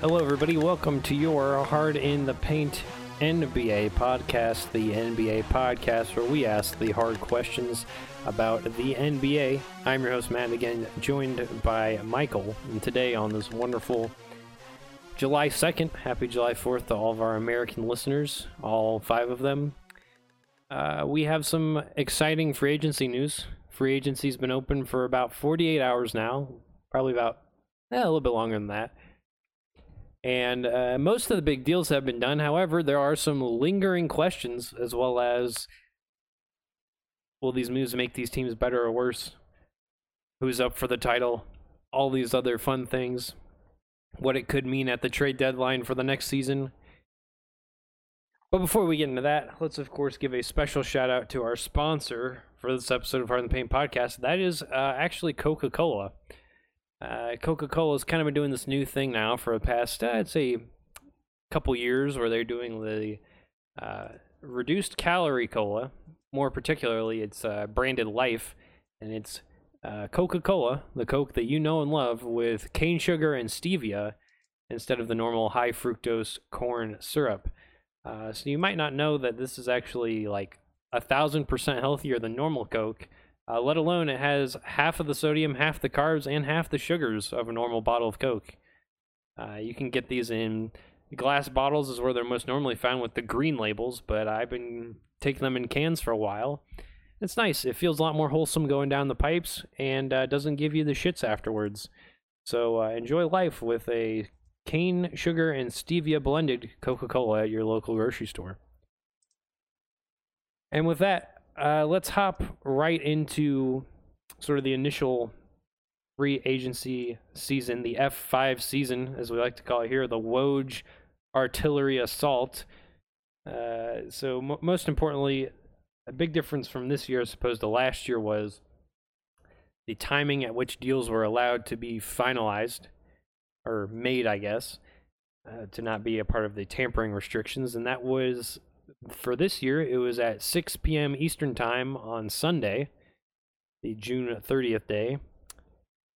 Hello, everybody. Welcome to your Hard in the Paint NBA podcast, the NBA podcast where we ask the hard questions about the NBA. I'm your host, Matt, again, joined by Michael. And today, on this wonderful July 2nd, happy July 4th to all of our American listeners, all five of them. Uh, we have some exciting free agency news. Free agency's been open for about 48 hours now, probably about eh, a little bit longer than that. And uh, most of the big deals have been done. However, there are some lingering questions, as well as will these moves make these teams better or worse? Who's up for the title? All these other fun things. What it could mean at the trade deadline for the next season. But before we get into that, let's of course give a special shout out to our sponsor for this episode of Hard in the Paint podcast. That is uh, actually Coca Cola. Uh, Coca Cola has kind of been doing this new thing now for the past, uh, I'd say, couple years where they're doing the uh, reduced calorie cola. More particularly, it's uh, branded Life, and it's uh, Coca Cola, the Coke that you know and love, with cane sugar and stevia instead of the normal high fructose corn syrup. Uh, so you might not know that this is actually like a thousand percent healthier than normal Coke uh, let alone it has half of the sodium, half the carbs, and half the sugars of a normal bottle of Coke. Uh, you can get these in glass bottles, is where they're most normally found with the green labels, but I've been taking them in cans for a while. It's nice. It feels a lot more wholesome going down the pipes and uh, doesn't give you the shits afterwards. So uh, enjoy life with a cane sugar and stevia blended Coca Cola at your local grocery store. And with that, uh, let's hop right into sort of the initial free agency season, the F5 season, as we like to call it here, the Woj Artillery Assault. Uh, so, m- most importantly, a big difference from this year as opposed to last year was the timing at which deals were allowed to be finalized or made, I guess, uh, to not be a part of the tampering restrictions. And that was for this year, it was at 6 p.m. Eastern Time on Sunday, the June 30th day.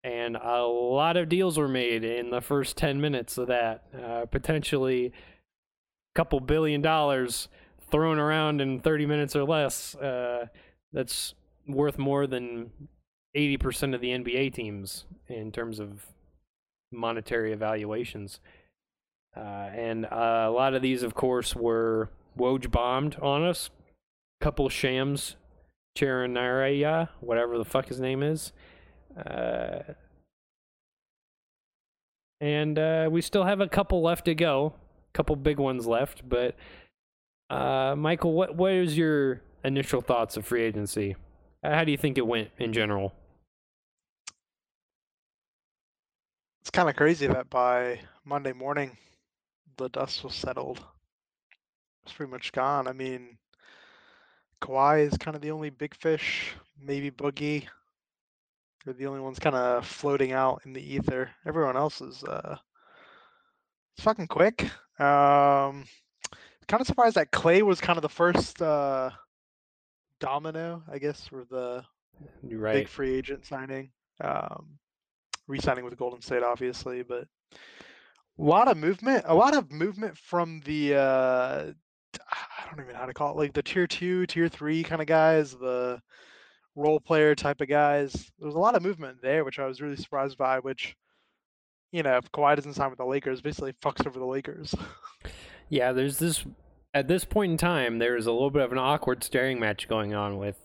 And a lot of deals were made in the first 10 minutes of that. Uh, potentially a couple billion dollars thrown around in 30 minutes or less. Uh, that's worth more than 80% of the NBA teams in terms of monetary evaluations. Uh, and a lot of these, of course, were Woj bombed on us. Couple shams, Charanaraya, whatever the fuck his name is. Uh, and uh, we still have a couple left to go. A couple big ones left, but uh, Michael, what what is your initial thoughts of free agency? How do you think it went in general? It's kind of crazy that by Monday morning, the dust was settled it's pretty much gone. I mean, Kawhi is kind of the only big fish. Maybe Boogie. They're the only ones kind of floating out in the ether. Everyone else is uh, it's fucking quick. Um, kind of surprised that Klay was kind of the first uh, domino, I guess, for the right. big free agent signing. Um, re-signing with Golden State, obviously, but a lot of movement. A lot of movement from the uh, I don't even know how to call it, like the tier two, tier three kind of guys, the role player type of guys. There's a lot of movement there, which I was really surprised by. Which, you know, if Kawhi doesn't sign with the Lakers, basically fucks over the Lakers. yeah, there's this at this point in time. There's a little bit of an awkward staring match going on with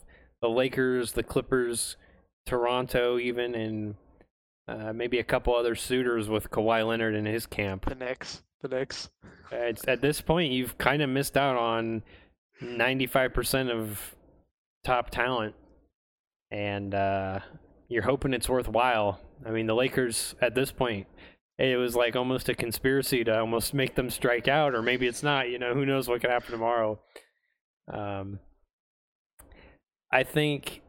the Lakers, the Clippers, Toronto, even, and uh, maybe a couple other suitors with Kawhi Leonard in his camp. The Knicks the Knicks. It's, at this point, you've kind of missed out on 95% of top talent, and uh, you're hoping it's worthwhile. I mean, the Lakers at this point, it was like almost a conspiracy to almost make them strike out, or maybe it's not. You know, who knows what could happen tomorrow. Um, I think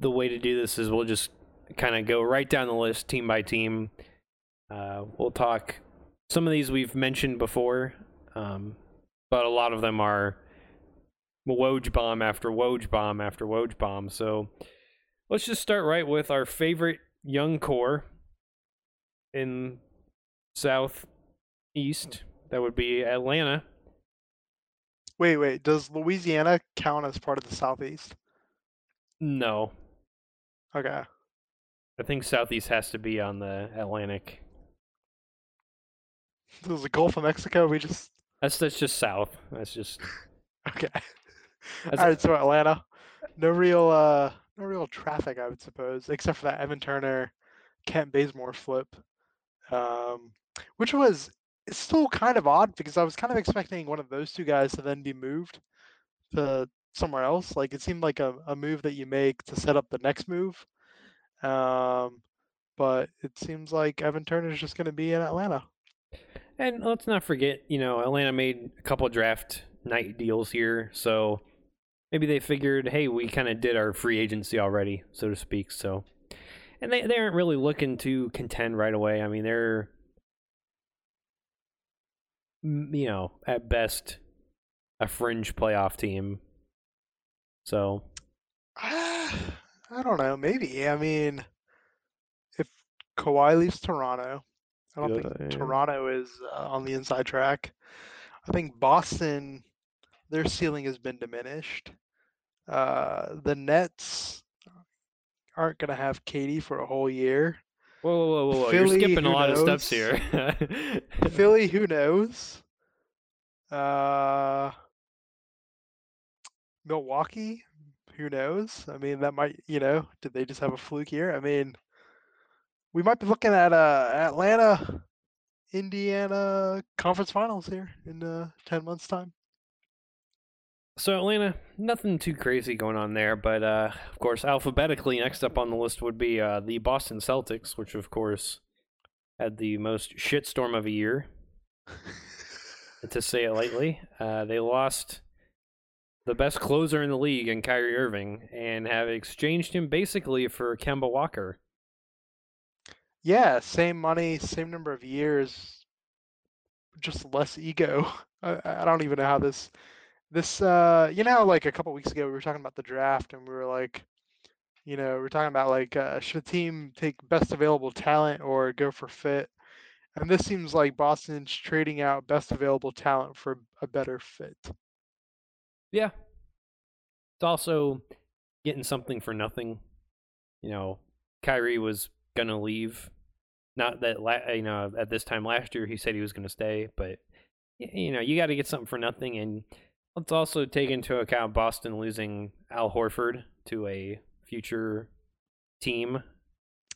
the way to do this is we'll just kind of go right down the list, team by team. Uh, we'll talk some of these we've mentioned before, um, but a lot of them are Woj bomb after Woj bomb after Woj bomb. So let's just start right with our favorite young core in South East, that would be Atlanta. Wait, wait. Does Louisiana count as part of the Southeast? No, Okay. I think Southeast has to be on the Atlantic. Does the Gulf of Mexico? We just That's that's just south. That's just okay. That's- All right, so Atlanta, no real, uh, no real traffic, I would suppose, except for that Evan Turner, Kent Bazemore flip, um, which was it's still kind of odd because I was kind of expecting one of those two guys to then be moved to somewhere else. Like it seemed like a, a move that you make to set up the next move. Um, but it seems like Evan Turner is just going to be in Atlanta. And let's not forget, you know, Atlanta made a couple draft night deals here, so maybe they figured, hey, we kind of did our free agency already, so to speak. So, and they they aren't really looking to contend right away. I mean, they're, you know, at best, a fringe playoff team. So, I don't know. Maybe. I mean, if Kawhi leaves Toronto, I don't Yeah. think Toronto is uh, on the inside track. I think Boston, their ceiling has been diminished. Uh, the Nets aren't going to have Katie for a whole year. whoa, whoa, whoa, whoa, whoa. you're skipping a lot of steps here. Philly, who knows? Uh, Milwaukee, who knows? I mean, that might, you know, did they just have a fluke here? I mean, we might be looking at uh, Atlanta, Indiana conference finals here in uh, 10 months' time. So Atlanta, nothing too crazy going on there, but uh, of course, alphabetically next up on the list would be uh, the Boston Celtics, which of course had the most shitstorm of a year, to say it lightly. Uh, they lost the best closer in the league in Kyrie Irving and have exchanged him basically for Kemba Walker. Yeah, same money, same number of years, just less ego. I, I don't even know how this, this, uh, you know, like a couple weeks ago we were talking about the draft and we were like, you know, we we're talking about like, uh, should a team take best available talent or go for fit? And this seems like Boston's trading out best available talent for a better fit. Yeah. It's also getting something for nothing. You know, Kyrie was gonna leave. Not that la- you know at this time last year he said he was gonna stay, but you know you got to get something for nothing. And let's also take into account Boston losing Al Horford to a future team.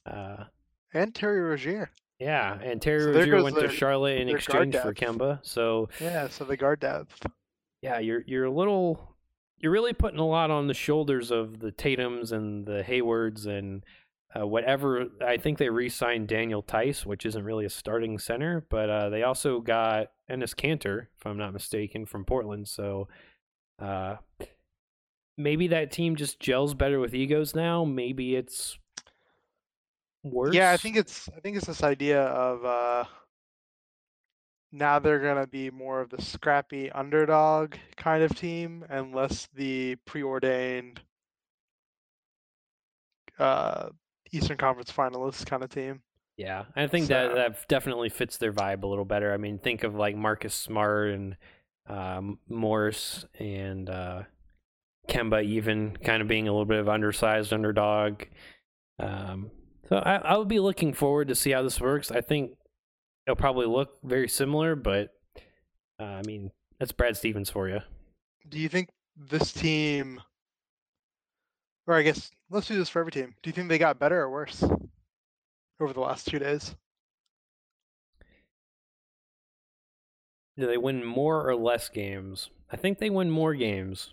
Uh, And Terry Rozier. yeah, and Terry So Rozier went to Charlotte in exchange for. Kemba. So Yeah, so the guard depth. yeah, you're you're a little you're really putting a lot on the shoulders of the Tatum's and the Haywards and uh, whatever. I think they re-signed Daniel Theis, which isn't really a starting center, but uh, they also got Enes Kanter, if I'm not mistaken, from Portland. So uh, maybe that team just gels better with egos now. Maybe it's worse. Yeah, I think it's I think it's this idea of uh now they're gonna be more of the scrappy underdog kind of team and less the preordained uh Eastern Conference finalists kind of team. Yeah, I think that that definitely fits their vibe a little better. I mean, think of like Marcus Smart and um, Morris and uh, Kemba, even kind of being a little bit of undersized underdog. Um, so I, I would be looking forward to see how this works. I think it'll probably look very similar, but uh, I mean, that's Brad Stevens for you. Do you think this team or I guess let's do this for every team. Do you think they got better or worse over the last two days? Do they win more or less games? I think they win more games.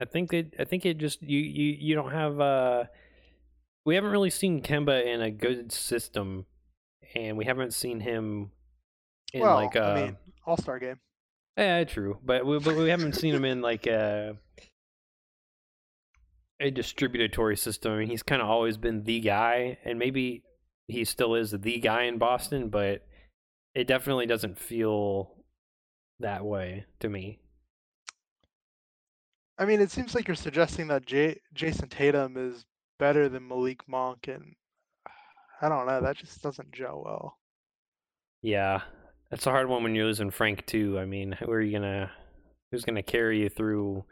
I think they I think it just you you you don't have uh we haven't really seen Kemba in a good system and we haven't seen him in well, like uh I mean, All Star game. Yeah, true. But we but we haven't seen him in like a a distributory system. I mean, he's kind of always been the guy, and maybe he still is the guy in Boston, but it definitely doesn't feel that way to me. I mean, it seems like you're suggesting that J- Jayson Tatum is better than Malik Monk, and I don't know. That just doesn't gel well. Yeah, it's a hard one when you're losing Frank too. I mean, who are you gonna? Who's gonna carry you through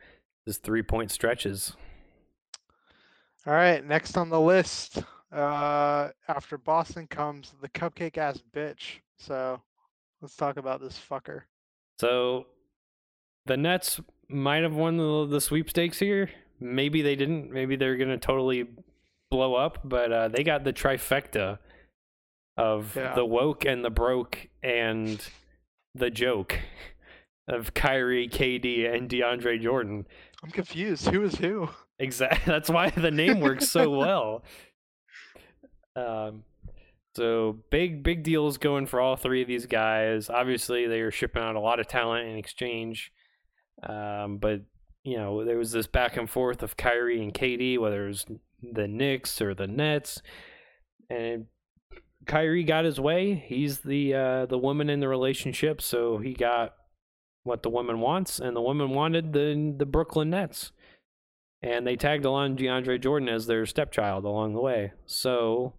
this three point stretches? All right, next on the list, uh, after Boston comes the cupcake ass bitch. So let's talk about this fucker. So the Nets might have won the, the sweepstakes here. Maybe they didn't. Maybe they're gonna totally blow up. But uh, they got the trifecta of Yeah. the woke and the broke and the joke of Kyrie, KD, and DeAndre Jordan. I'm confused. Who is who? Exactly. That's why the name works so well. Um, so big, big deals going for all three of these guys. Obviously, they are shipping out a lot of talent in exchange. Um, but you know, there was this back and forth of Kyrie and KD, whether it was the Knicks or the Nets, and Kyrie got his way. He's the uh, the woman in the relationship, so he got what the woman wants, and the woman wanted the the Brooklyn Nets and they tagged along DeAndre Jordan as their stepchild along the way. So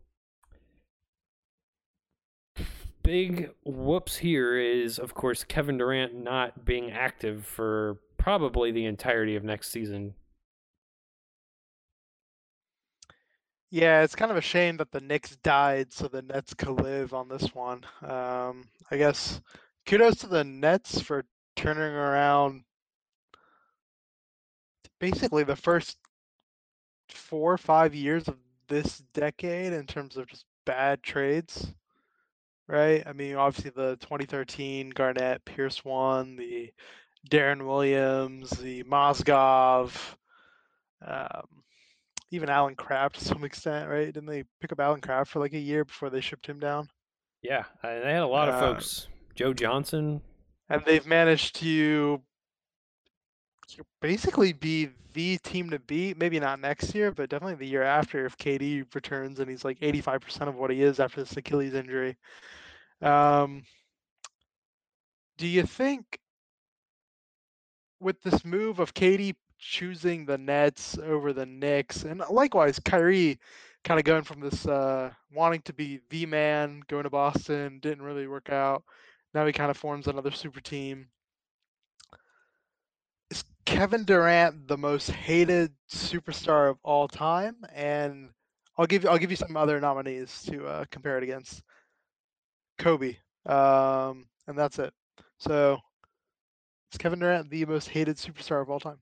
big whoops here is of course Kevin Durant not being active for probably the entirety of next season. Yeah, it's kind of a shame that the Knicks died so the Nets could live on this one. Um, I guess kudos to the Nets for turning around basically the first four or five years of this decade in terms of just bad trades, right? I mean, obviously the 2013 Garnett Pierce one, the Deron Williams, the Mozgov, um, even Allen Crabbe to some extent, right? Didn't they pick up Allen Crabbe for like a year before they shipped him down? Yeah, and they had a lot of Uh, folks. Joe Johnson. And they've managed to basically be the team to beat. Maybe not next year, but definitely the year after if KD returns and he's like 85% of what he is after this Achilles injury. Um, do you think with this move of KD choosing the Nets over the Knicks, and likewise Kyrie kind of going from this uh, wanting to be the man, going to Boston, didn't really work out. Now he kind of forms another super team. Is Kevin Durant the most hated superstar of all time? And I'll give you I'll give you some other nominees to uh, compare it against. Kobe, um, and that's it. So is Kevin Durant the most hated superstar of all time?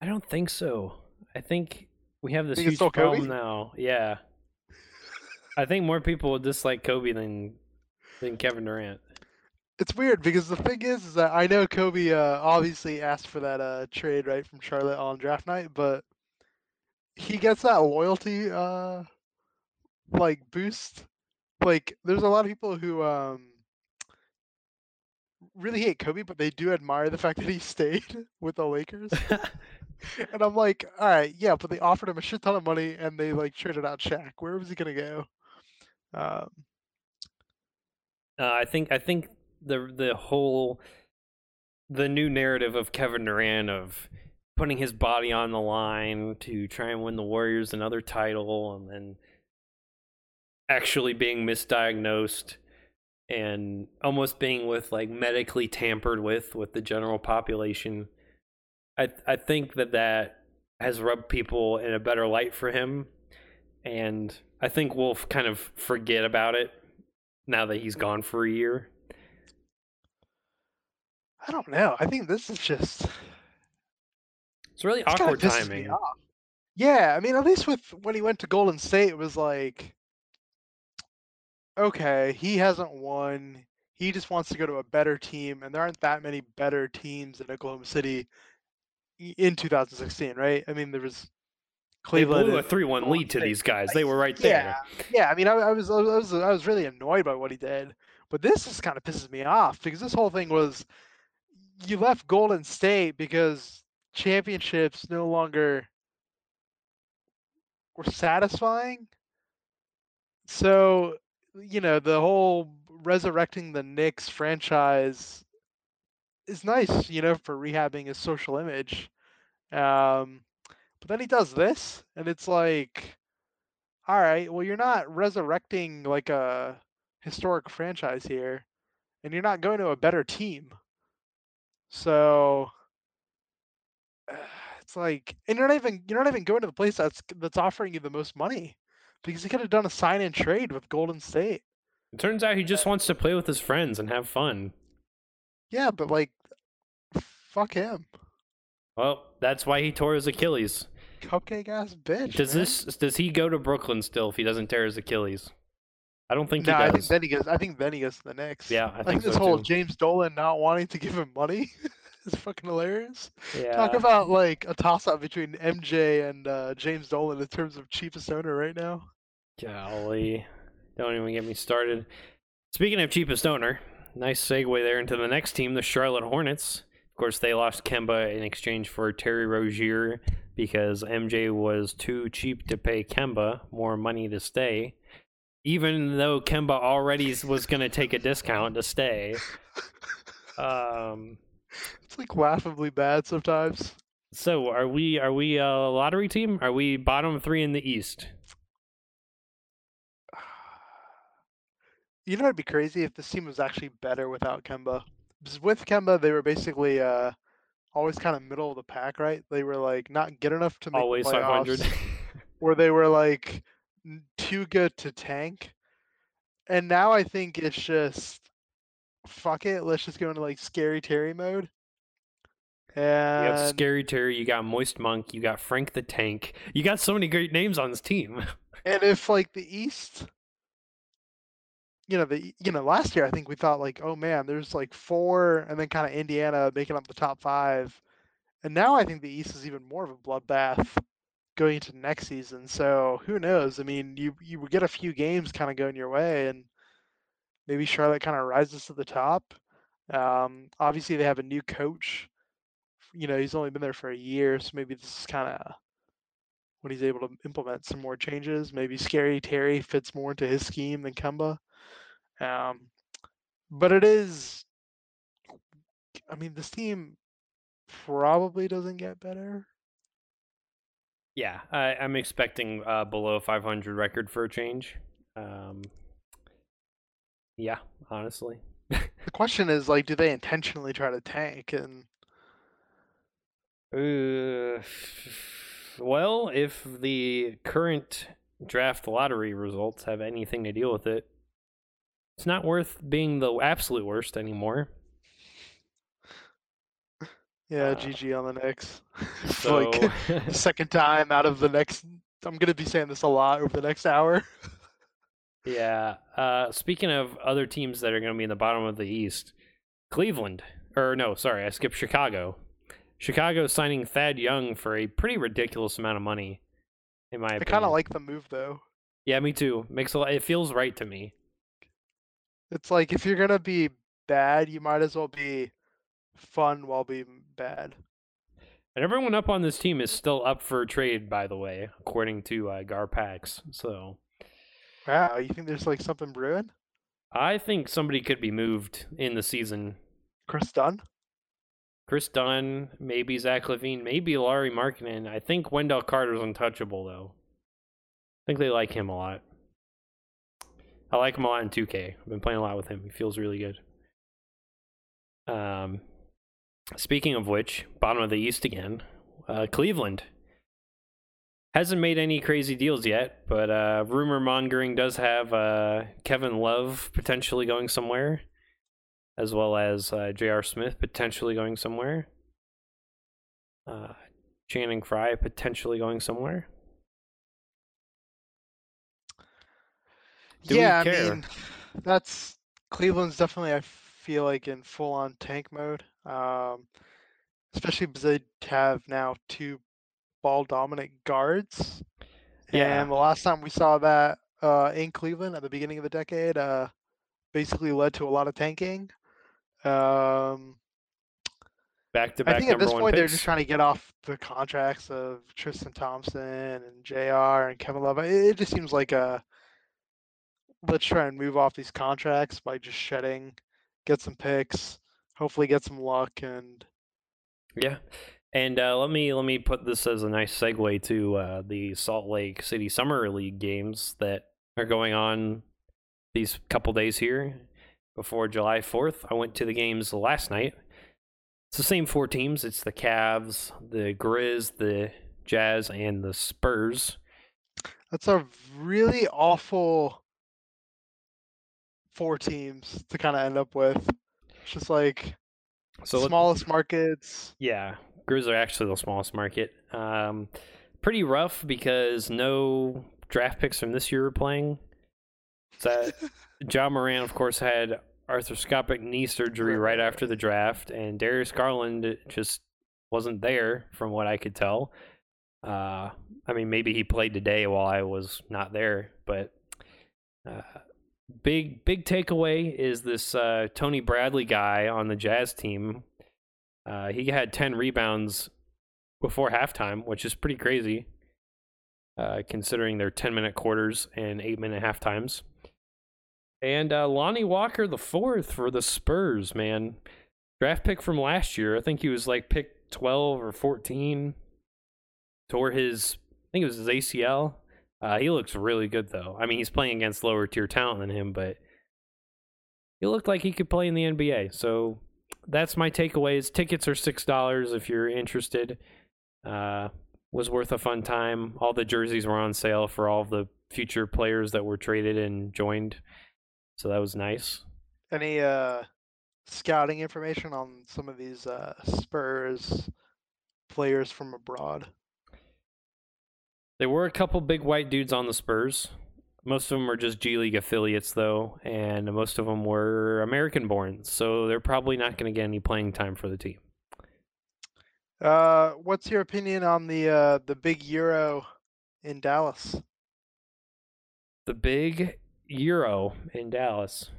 I don't think so. I think we have this huge still Kobe? problem now. Yeah. I think more people would dislike Kobe than than Kevin Durant. It's weird because the thing is, is that I know Kobe uh, obviously asked for that uh, trade right from Charlotte on draft night, but he gets that loyalty uh, like boost. Like, there's a lot of people who um, really hate Kobe, but they do admire the fact that he stayed with the Lakers. and I'm like, all right, yeah, but they offered him a shit ton of money and they like traded out Shaq. Where was he gonna go? Um, Uh, I think I think the the whole the new narrative of Kevin Durant of putting his body on the line to try and win the Warriors another title and then actually being misdiagnosed and almost being with like medically tampered with with the general population I I think that that has rubbed people in a better light for him and I think we'll kind of forget about it now that he's gone for a year. I don't know. I think this is just It's really kinda awkward pisses me timing. off. Yeah, I mean, at least with when he went to Golden State, it was like, okay, he hasn't won. He just wants to go to a better team, and there aren't that many better teams in Oklahoma City in 2016, right? I mean, there was They Cleveland. blew a three-one lead to these guys. They were right Yeah, there. yeah. I mean, I, I was, I was, I was really annoyed by what he did, but this just kind of pisses me off because this whole thing was, you left Golden State because championships no longer were satisfying. So, you know, the whole resurrecting the Knicks franchise is nice, you know, for rehabbing his social image. Um, but then he does this, and it's like, all right, well, you're not resurrecting like a historic franchise here, and you're not going to a better team. So it's like, and you're not even you're not even going to the place that's that's offering you the most money, because he could have done a sign and trade with Golden State. It turns out he just wants to play with his friends and have fun. Yeah, but like, fuck him, Well, that's why he tore his Achilles. cupcake ass bitch. Does man. this does he go to Brooklyn still if he doesn't tear his Achilles? I don't think No, he I think then he goes. I think then he goes to the Knicks. Yeah, I think this so whole too. James Dolan not wanting to give him money is fucking hilarious. yeah. Talk about like a toss up between MJ and uh, James Dolan in terms of cheapest owner right now. Golly. Don't even get me started. Speaking of cheapest owner, nice segue there into the next team, the Charlotte Hornets. Of course, they lost Kemba in exchange for Terry Rozier because MJ was too cheap to pay Kemba more money to stay. Even though Kemba already was going to take a discount to stay. Um, It's like laughably bad sometimes. so are we are we a lottery team? Are we bottom 3 in the East? You know, it'd be crazy if this team was actually better without Kemba. With Kemba, they were basically uh, always kind of middle of the pack, right? They were like not good enough to make the Always 500. playoffs, or they were like too good to tank. And now I think it's just fuck it. Let's just go into like scary Terry mode. You have Scary Terry, you got Moist Monk, you got Frank the Tank. You got so many great names on this team. and if like the East, you know the you know last year I think we thought like oh man there's like four and then kind of Indiana making up the top five, and now I think the East is even more of a bloodbath going into next season. So who knows? I mean you you would get a few games kind of going your way and maybe Charlotte kind of rises to the top. Um, obviously they have a new coach. You know he's only been there for a year, so maybe this is kind of when he's able to implement some more changes. Maybe Scary Terry fits more into his scheme than Kemba. Um, but it is, I mean, this team probably doesn't get better. yeah, I, I'm expecting uh, below 500 record for a change. Um, yeah, honestly. The question is, like, do they intentionally try to tank? And Uh, well, if the current draft lottery results have anything to deal with it, it's not worth being the absolute worst anymore. yeah, Uh, GG on the Knicks. So, like second time out of the next. I'm gonna be saying this a lot over the next hour. yeah. Uh, speaking of other teams that are going to be in the bottom of the East, Cleveland, or no, sorry, I skipped Chicago. Chicago signing Thad Young for a pretty ridiculous amount of money, in my I opinion. kind of like the move though. Yeah, me too. Makes a lot, it feels right to me. It's like if you're gonna be bad, you might as well be fun while being bad. And everyone up on this team is still up for trade, by the way, according to uh, Garpax. So Wow, you think there's like something brewing? I think somebody could be moved in the season. Kris Dunn? Kris Dunn, maybe Zach LaVine, maybe Lauri Markkanen. I think Wendell Carter's untouchable, though. I think they like him a lot. I like him a lot in 2K. I've been playing a lot with him. He feels really good. Um, speaking of which, bottom of the East again, uh, Cleveland hasn't made any crazy deals yet, but uh, rumor mongering does have uh, Kevin Love potentially going somewhere, as well as uh, J.R. Smith potentially going somewhere, uh, Channing Frye potentially going somewhere. Do yeah, I mean, that's Cleveland's definitely. I feel like in full on tank mode, um, especially because they have now two ball dominant guards. Yeah. And the last time we saw that uh, in Cleveland at the beginning of the decade, uh, basically led to a lot of tanking. Um, Back to back. I think at this point they're just trying to get off the contracts of Tristan Thompson and Jr. and Kevin Love. It, it just seems like a let's try and move off these contracts by just shedding, get some picks, hopefully get some luck, and Yeah. And uh, let me let me put this as a nice segue to uh, the Salt Lake City Summer League games that are going on these couple days here before July 4th. I went to the games last night. It's the same four teams. It's the Cavs, the Grizz, the Jazz, and the Spurs. That's a really awful four teams to kind of end up with. It's just like So smallest markets. Yeah, Grizz are actually the smallest market. Um, pretty rough because no draft picks from this year are playing. So Ja Morant, of course, had arthroscopic knee surgery right after the draft, and Darius Garland just wasn't there, from what I could tell. Uh, I mean, maybe he played today while I was not there, but uh, big big takeaway is this uh, Tony Bradley guy on the Jazz team. Uh, he had ten rebounds before halftime, which is pretty crazy, uh, considering their ten minute quarters and eight minute half times. And uh, Lonnie Walker, the fourth for the Spurs, man. Draft pick from last year. I think he was like pick 12 or 14. Tore his, I think it was his ACL. Uh, he looks really good, though. I mean, he's playing against lower tier talent than him, but he looked like he could play in the NBA. So that's my takeaways. Tickets are $6 if you're interested. Uh, was worth a fun time. All the jerseys were on sale for all the future players that were traded and joined. So that was nice. Any uh, scouting information on some of these uh, Spurs players from abroad? There were a couple big white dudes on the Spurs. Most of them were just G League affiliates, though, and most of them were American born. So they're probably not going to get any playing time for the team. Uh, what's your opinion on the uh, the big Euro in Dallas? The big Euro in Dallas.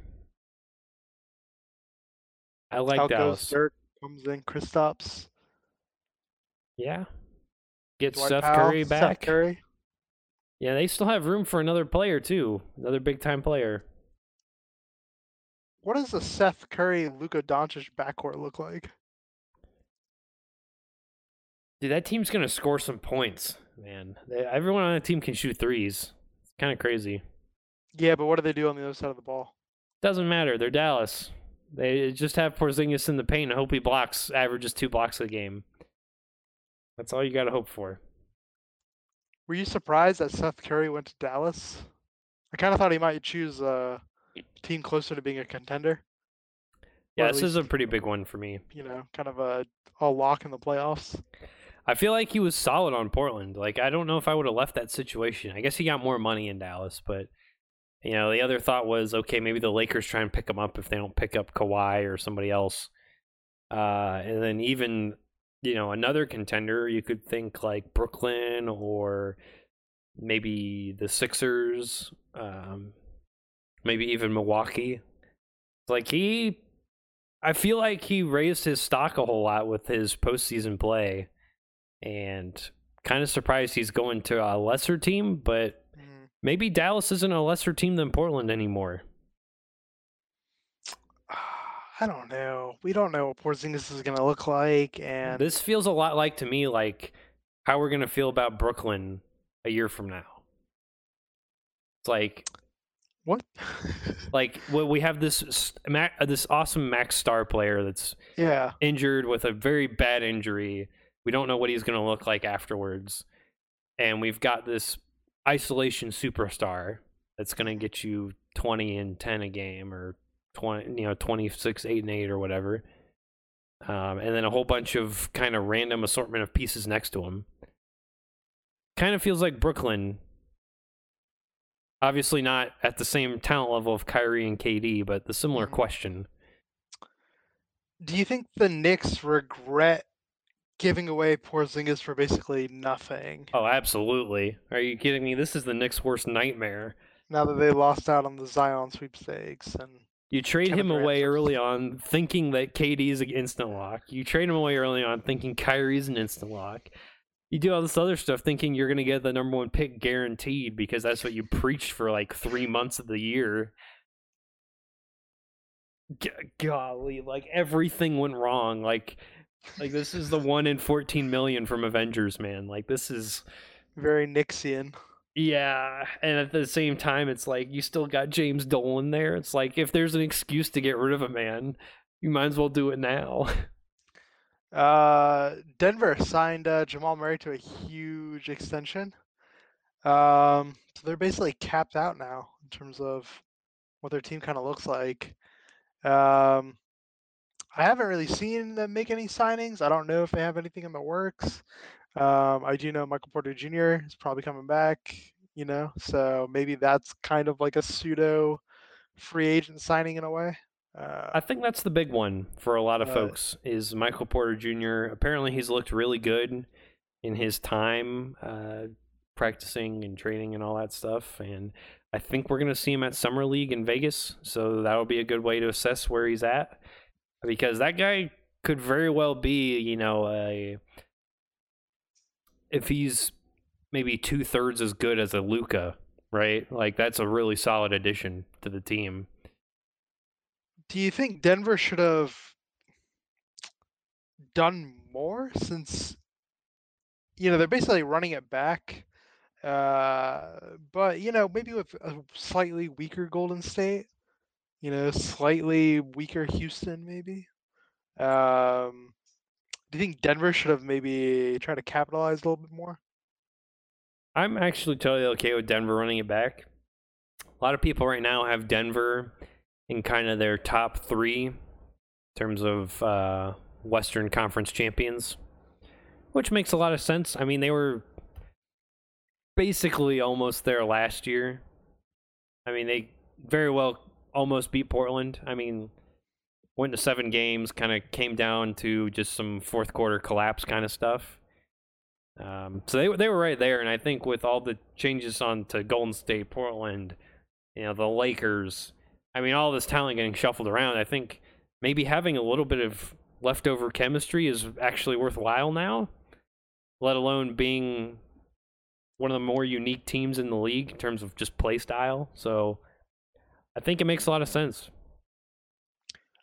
I like How Dallas. Dirk comes in Kristaps, Yeah. Get Dwight Steph Powell, Curry back. Curry. Yeah, they still have room for another player too, another big time player. What does the Seth Curry Luka Doncic backcourt look like? Dude, that team's gonna score some points, man. They, everyone on the team can shoot threes. It's kind of crazy. Yeah, but what do they do on the other side of the ball? Doesn't matter. They're Dallas. They just have Porzingis in the paint and hope he blocks, averages two blocks a game. That's all you got to hope for. Were you surprised that Seth Curry went to Dallas? I kind of thought he might choose a team closer to being a contender. Yeah, this is a pretty big one for me. You know, kind of a, a lock in the playoffs. I feel like he was solid on Portland. Like I don't know if I would have left that situation. I guess he got more money in Dallas, but you know, the other thought was okay, maybe the Lakers try and pick him up if they don't pick up Kawhi or somebody else. Uh, and then even you know another contender, you could think like Brooklyn or maybe the Sixers, um, maybe even Milwaukee. Like he, I feel like he raised his stock a whole lot with his postseason play and kind of surprised he's going to a lesser team, but maybe Dallas isn't a lesser team than Portland anymore. I don't know. We don't know what Porzingis is going to look like, and This feels a lot like to me like how we're going to feel about Brooklyn a year from now. It's like what? like well, we have this this awesome max star player that's yeah, injured with a very bad injury. We don't know what he's going to look like afterwards. And we've got this isolation superstar that's going to get you 20 and 10 a game or 20, you know, 26, 8 and 8 or whatever. Um, and then a whole bunch of kind of random assortment of pieces next to him. Kind of feels like Brooklyn. Obviously, not at the same talent level of Kyrie and KD, but the similar Mhm. question. Do you think the Knicks regret giving away Porzingis for basically nothing Oh, absolutely. Are you kidding me? This is the Knicks' worst nightmare. now that they lost out on the Zion sweepstakes? And You trade Kevin him away early on thinking that KD is an instant lock. You trade him away early on thinking Kyrie's an instant lock. You do all this other stuff thinking you're going to get the number one pick guaranteed because that's what you preached for like three months of the year. G- golly, like everything went wrong. Like Like this is the one in 14 million from Avengers, man. Like this is Very Nixian. yeah, and at the same time it's like you still got James Dolan there. It's like if there's an excuse to get rid of a man, you might as well do it now. Uh, Denver signed uh, Jamal Murray to a huge extension. Um, so they're basically capped out now in terms of what their team kind of looks like. Um, I haven't really seen them make any signings. I don't know if they have anything in the works. Um, I do know Michael Porter Jr. is probably coming back, you know, so maybe that's kind of like a pseudo free agent signing in a way. Uh, I think that's the big one for a lot of Right. folks is Michael Porter Jr. Apparently, he's looked really good in his time uh, practicing and training and all that stuff. And I think we're going to see him at Summer League in Vegas. So that will be a good way to assess where he's at because that guy could very well be, you know, a if he's maybe two thirds as good as a Luka, right? Like that's a really solid addition to the team. do you think Denver should have done more since you know they're basically running it back uh but you know maybe with a slightly weaker Golden State you know slightly weaker Houston maybe um do you think Denver should have maybe tried to capitalize a little bit more I'm actually totally okay with Denver running it back. A lot of people right now have Denver in kind of their top three in terms of uh, Western Conference champions, which makes a lot of sense. I mean, they were basically almost there last year. I mean, they very well almost beat Portland. I mean, went to seven games, kind of came down to just some fourth quarter collapse kind of stuff. Um, so they they were right there, and I think with all the changes on to Golden State, Portland, you know, the Lakers, I mean, all this talent getting shuffled around, I think maybe having a little bit of leftover chemistry is actually worthwhile now. Let alone being one of the more unique teams in the league in terms of just play style. So I think it makes a lot of sense.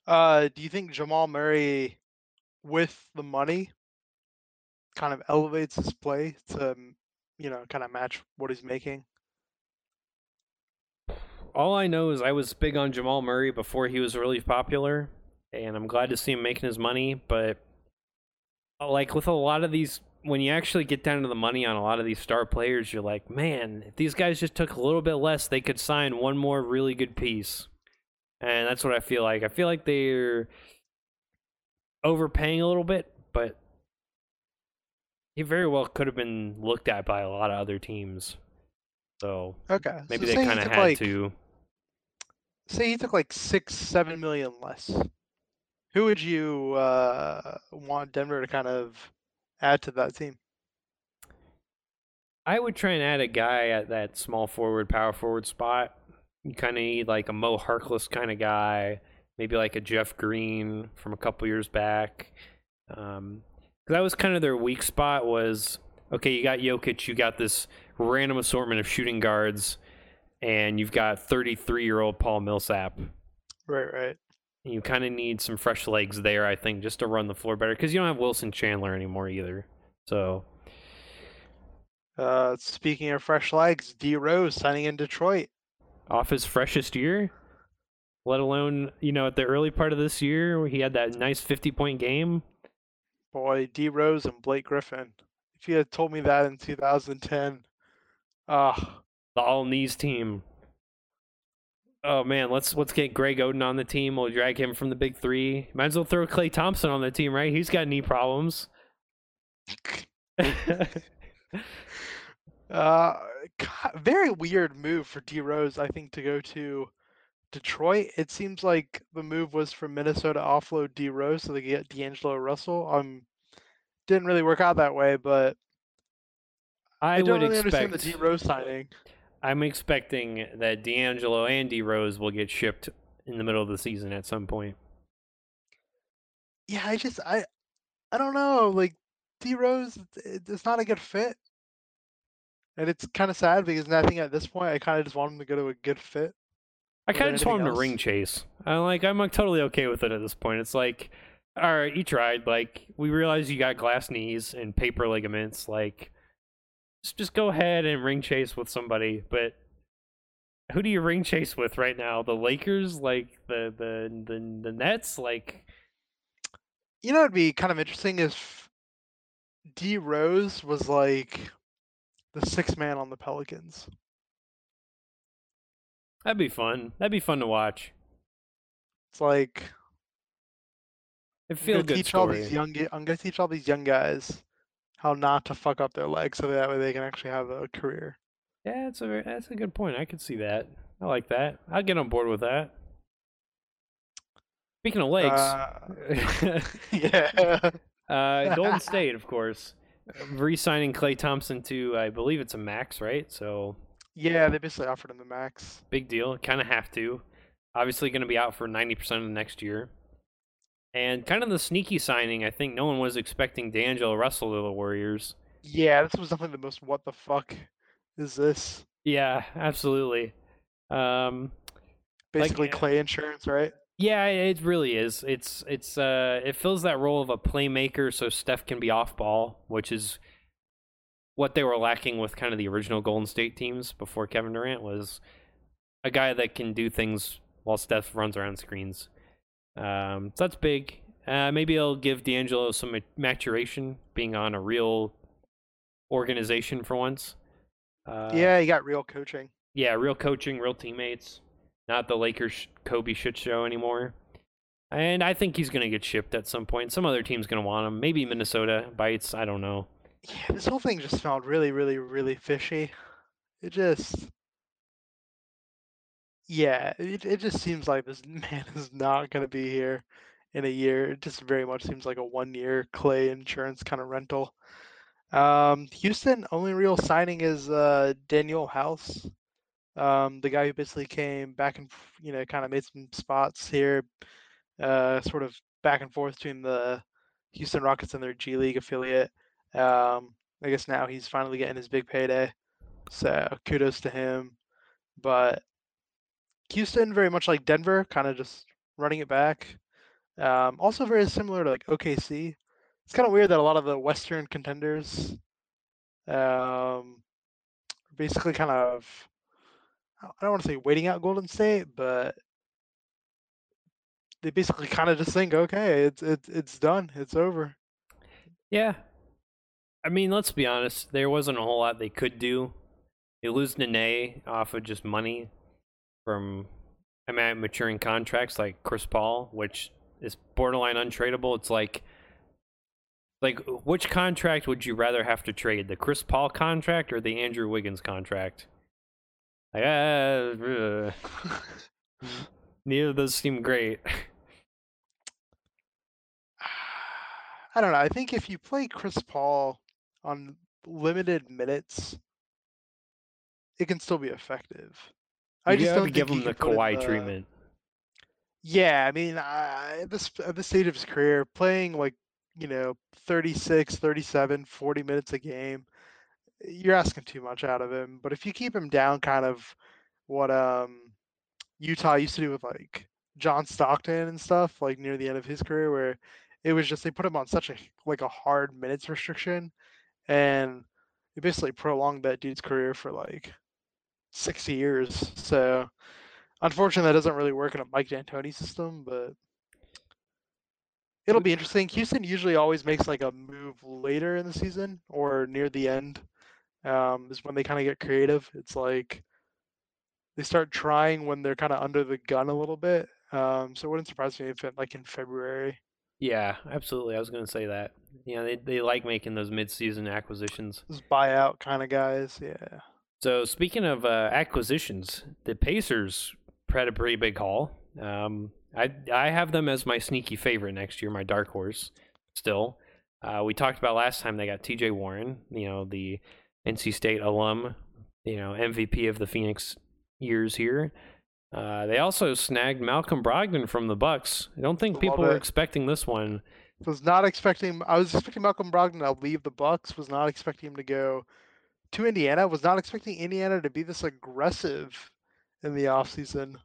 uh do you think Jamal Murray with the money kind of elevates his play to um, you know kind of match what he's making all I know is I was big on Jamal Murray before he was really popular, and I'm glad to see him making his money. But uh, like with a lot of these, when you actually get down to the money on a lot of these star players, you're like, man, if these guys just took a little bit less, they could sign one more really good piece. And that's what I feel like. I feel like they're overpaying a little bit, but he very well could have been looked at by a lot of other teams. So okay maybe so they kind of had like, to. say he took like six, seven million less, who would you uh, want Denver to kind of add to that team? I would try and add a guy at that small forward, power forward spot. You kind of need like a Mo Harkless kind of guy, maybe like a Jeff Green from a couple years back. Um, that was kind of their weak spot. Was okay, you got Jokic, you got this random assortment of shooting guards, and you've got 33 year old Paul Millsap. Right, right. You kind of need some fresh legs there, I think, just to run the floor better. Because you don't have Wilson Chandler anymore either. So Uh, speaking of fresh legs, D Rose signing in Detroit. off his freshest year, let alone, you know, at the early part of this year where he had that nice 50 point game. Boy, D Rose and Blake Griffin. If you had told me that in 2010, ah, The all knees team. Oh man, let's let's get Greg Oden on the team. We'll drag him from the big three. Might as well throw Klay Thompson on the team, right? He's got knee problems. uh, very weird move for D Rose. I think to go to Detroit. It seems like the move was for Minnesota offload D Rose so they could get D'Angelo Russell. Um, didn't really work out that way, but I, I, don't really understand the. D Rose signing. I'm expecting that D'Angelo and D Rose will get shipped in the middle of the season at some point. Yeah, I just I I don't know. Like D Rose, it's not a good fit, and it's kind of sad because I think at this point I kind of just want him to go to a good fit. I kind of just want him to ring chase. I'm like. I'm like totally okay with it at this point. It's like all right, you tried. Like, we realize you got glass knees and paper ligaments. Like, just just go ahead and ring chase with somebody. But who do you ring chase with right now? The Lakers, like the the the, the Nets, like. You know, it'd be kind of interesting if D Rose was like the sixth man on the Pelicans. That'd be fun. That'd be fun to watch. It's like it feel good teach story. all these young. I'm gonna teach all these young guys how not to fuck up their legs, so that way they can actually have a career. Yeah, that's a very, that's a good point. I could see that. I like that. I'll get on board with that. Speaking of legs, uh, yeah, uh, Golden State, of course, re-signing Klay Thompson to, I believe it's a max, right? So yeah, they basically offered him the max. Big deal. Kind of have to. Obviously, going to be out for ninety percent of the next year. And kind of the sneaky signing, I think no one was expecting D'Angelo Russell to the Warriors. Yeah, this was definitely the most what the fuck is this? Yeah, absolutely. Um, Basically, like, Klay insurance, right? Yeah, it really is. It's it's uh it fills that role of a playmaker, so Steph can be off ball, which is what they were lacking with kind of the original Golden State teams before Kevin Durant was a guy that can do things while Steph runs around screens. Um, so that's big. Uh, maybe it'll give D'Angelo some maturation, being on a real organization for once. Uh, yeah, he got real coaching. Yeah, real coaching, real teammates. Not the Lakers Kobe shit show anymore. And I think he's going to get shipped at some point. Some other team's going to want him. Maybe Minnesota bites. I don't know. Yeah, this whole thing just smelled really, really, really fishy. It just yeah, it it just seems like this man is not going to be here in a year. It just very much seems like a one-year Klay insurance kind of rental. Um, Houston only real signing is uh, Danuel House, um, the guy who basically came back and you know kind of made some spots here, uh, sort of back and forth between the Houston Rockets and their G League affiliate. Um, I guess now he's finally getting his big payday, so kudos to him. But Houston, very much like Denver, kind of just running it back. Um, also very similar to like OKC. It's kind of weird that a lot of the Western contenders um, basically kind of I don't want to say waiting out Golden State, but they basically kind of just think, okay, it's it's it's done, it's over. Yeah, I mean, let's be honest. There wasn't a whole lot they could do. They lose Nene off of just money from I mean, maturing contracts like Chris Paul, which is borderline untradeable. It's like like which contract would you rather have to trade, the Chris Paul contract or the Andrew Wiggins contract? Like, uh, neither of those seem great. I don't know. I think if you play Chris Paul on limited minutes, it can still be effective. I just don't give him the Kawhi the... treatment. Yeah, I mean, at this at this stage of his career, playing like you know 36, 37, 40 minutes a game, you're asking too much out of him. But if you keep him down, kind of what um Utah used to do with like John Stockton and stuff, like near the end of his career, where it was just they put him on such a like a hard minutes restriction, and it basically prolonged that dude's career for like six years. So unfortunately, that doesn't really work in a Mike D'Antoni system, but it'll be interesting. Houston usually always makes like a move later in the season or near the end. Um, is when they kind of get creative. It's like they start trying when they're kind of under the gun a little bit. Um, so it wouldn't surprise me if it like in February. Yeah, absolutely. I was going to say that. Yeah, they they like making those mid-season acquisitions. Those buyout kind of guys. Yeah. So speaking of uh, acquisitions, the Pacers had a pretty big haul. Um, I I have them as my sneaky favorite next year, my dark horse. Still, uh, we talked about last time they got T.J. Warren, you know the NC State alum, you know MVP of the Phoenix years here. Uh, they also snagged Malcolm Brogdon from the Bucks. I don't think people were expecting this one. Was not expecting. I was expecting Malcolm Brogdon to leave the Bucks. Was not expecting him to go to Indiana. Was not expecting Indiana to be this aggressive in the offseason.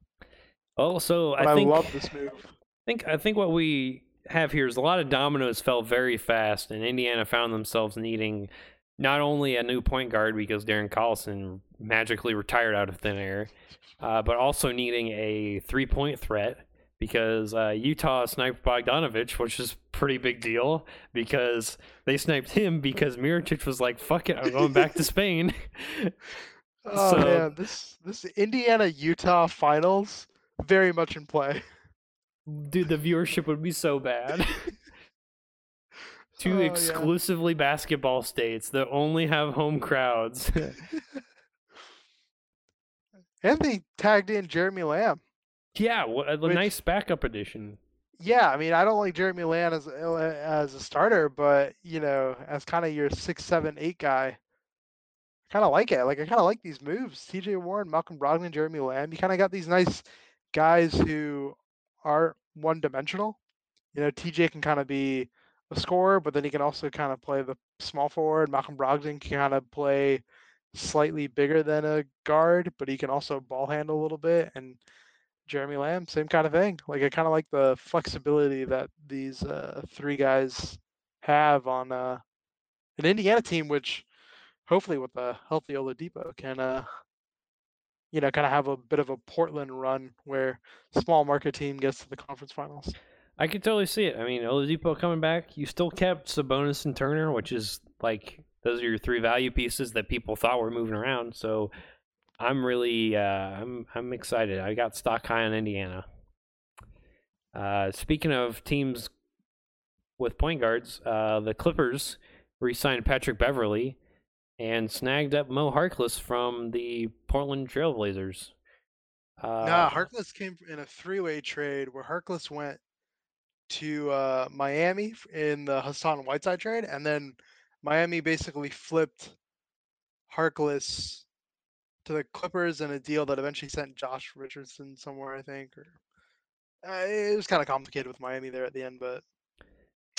Oh, so I, think, I love this move. I think I think what we have here is a lot of dominoes fell very fast, and Indiana found themselves needing not only a new point guard because Darren Collison magically retired out of thin air, uh, but also needing a three point threat because uh, Utah sniped Bogdanovich, which is pretty big deal because they sniped him because Mirotic was like, "Fuck it, I'm going back to Spain." oh So- man, this this Indiana Utah finals very much in play. Dude, the viewership would be so bad. Two Oh, yeah. exclusively basketball states that only have home crowds. And they tagged in Jeremy Lamb. Yeah, wha- a Which- nice backup addition. Yeah, I mean, I don't like Jeremy Lamb as uh, as a starter, but you know, as kind of your six, seven, eight guy, I kind of like it. Like I kind of like these moves. T.J. Warren, Malcolm Brogdon, Jeremy Lamb. You kind of got these nice guys who are one dimensional. You know, TJ can kind of be a scorer, but then he can also kind of play the small forward. Malcolm Brogdon can kind of play slightly bigger than a guard, but he can also ball handle a little bit. And Jeremy Lamb, same kind of thing. Like I kind of like the flexibility that these uh, three guys have on uh, an Indiana team, which hopefully with a healthy Oladipo can, uh, you know, kind of have a bit of a Portland run where small market team gets to the conference finals. I could totally see it. I mean, Oladipo coming back. You still kept Sabonis and Turner, which is like those are your three value pieces that people thought were moving around. So I'm really uh, I'm I'm excited. I got stock high on Indiana. Uh, speaking of teams with point guards, uh, the Clippers re-signed Patrick Beverley and snagged up Mo Harkless from the Portland Trailblazers. Uh, nah, Harkless came in a three-way trade where Harkless went to uh, Miami in the Hassan Whiteside trade, and then Miami basically flipped Harkless to the Clippers in a deal that eventually sent Josh Richardson somewhere, I think. Or uh, it was kind of complicated with Miami there at the end, but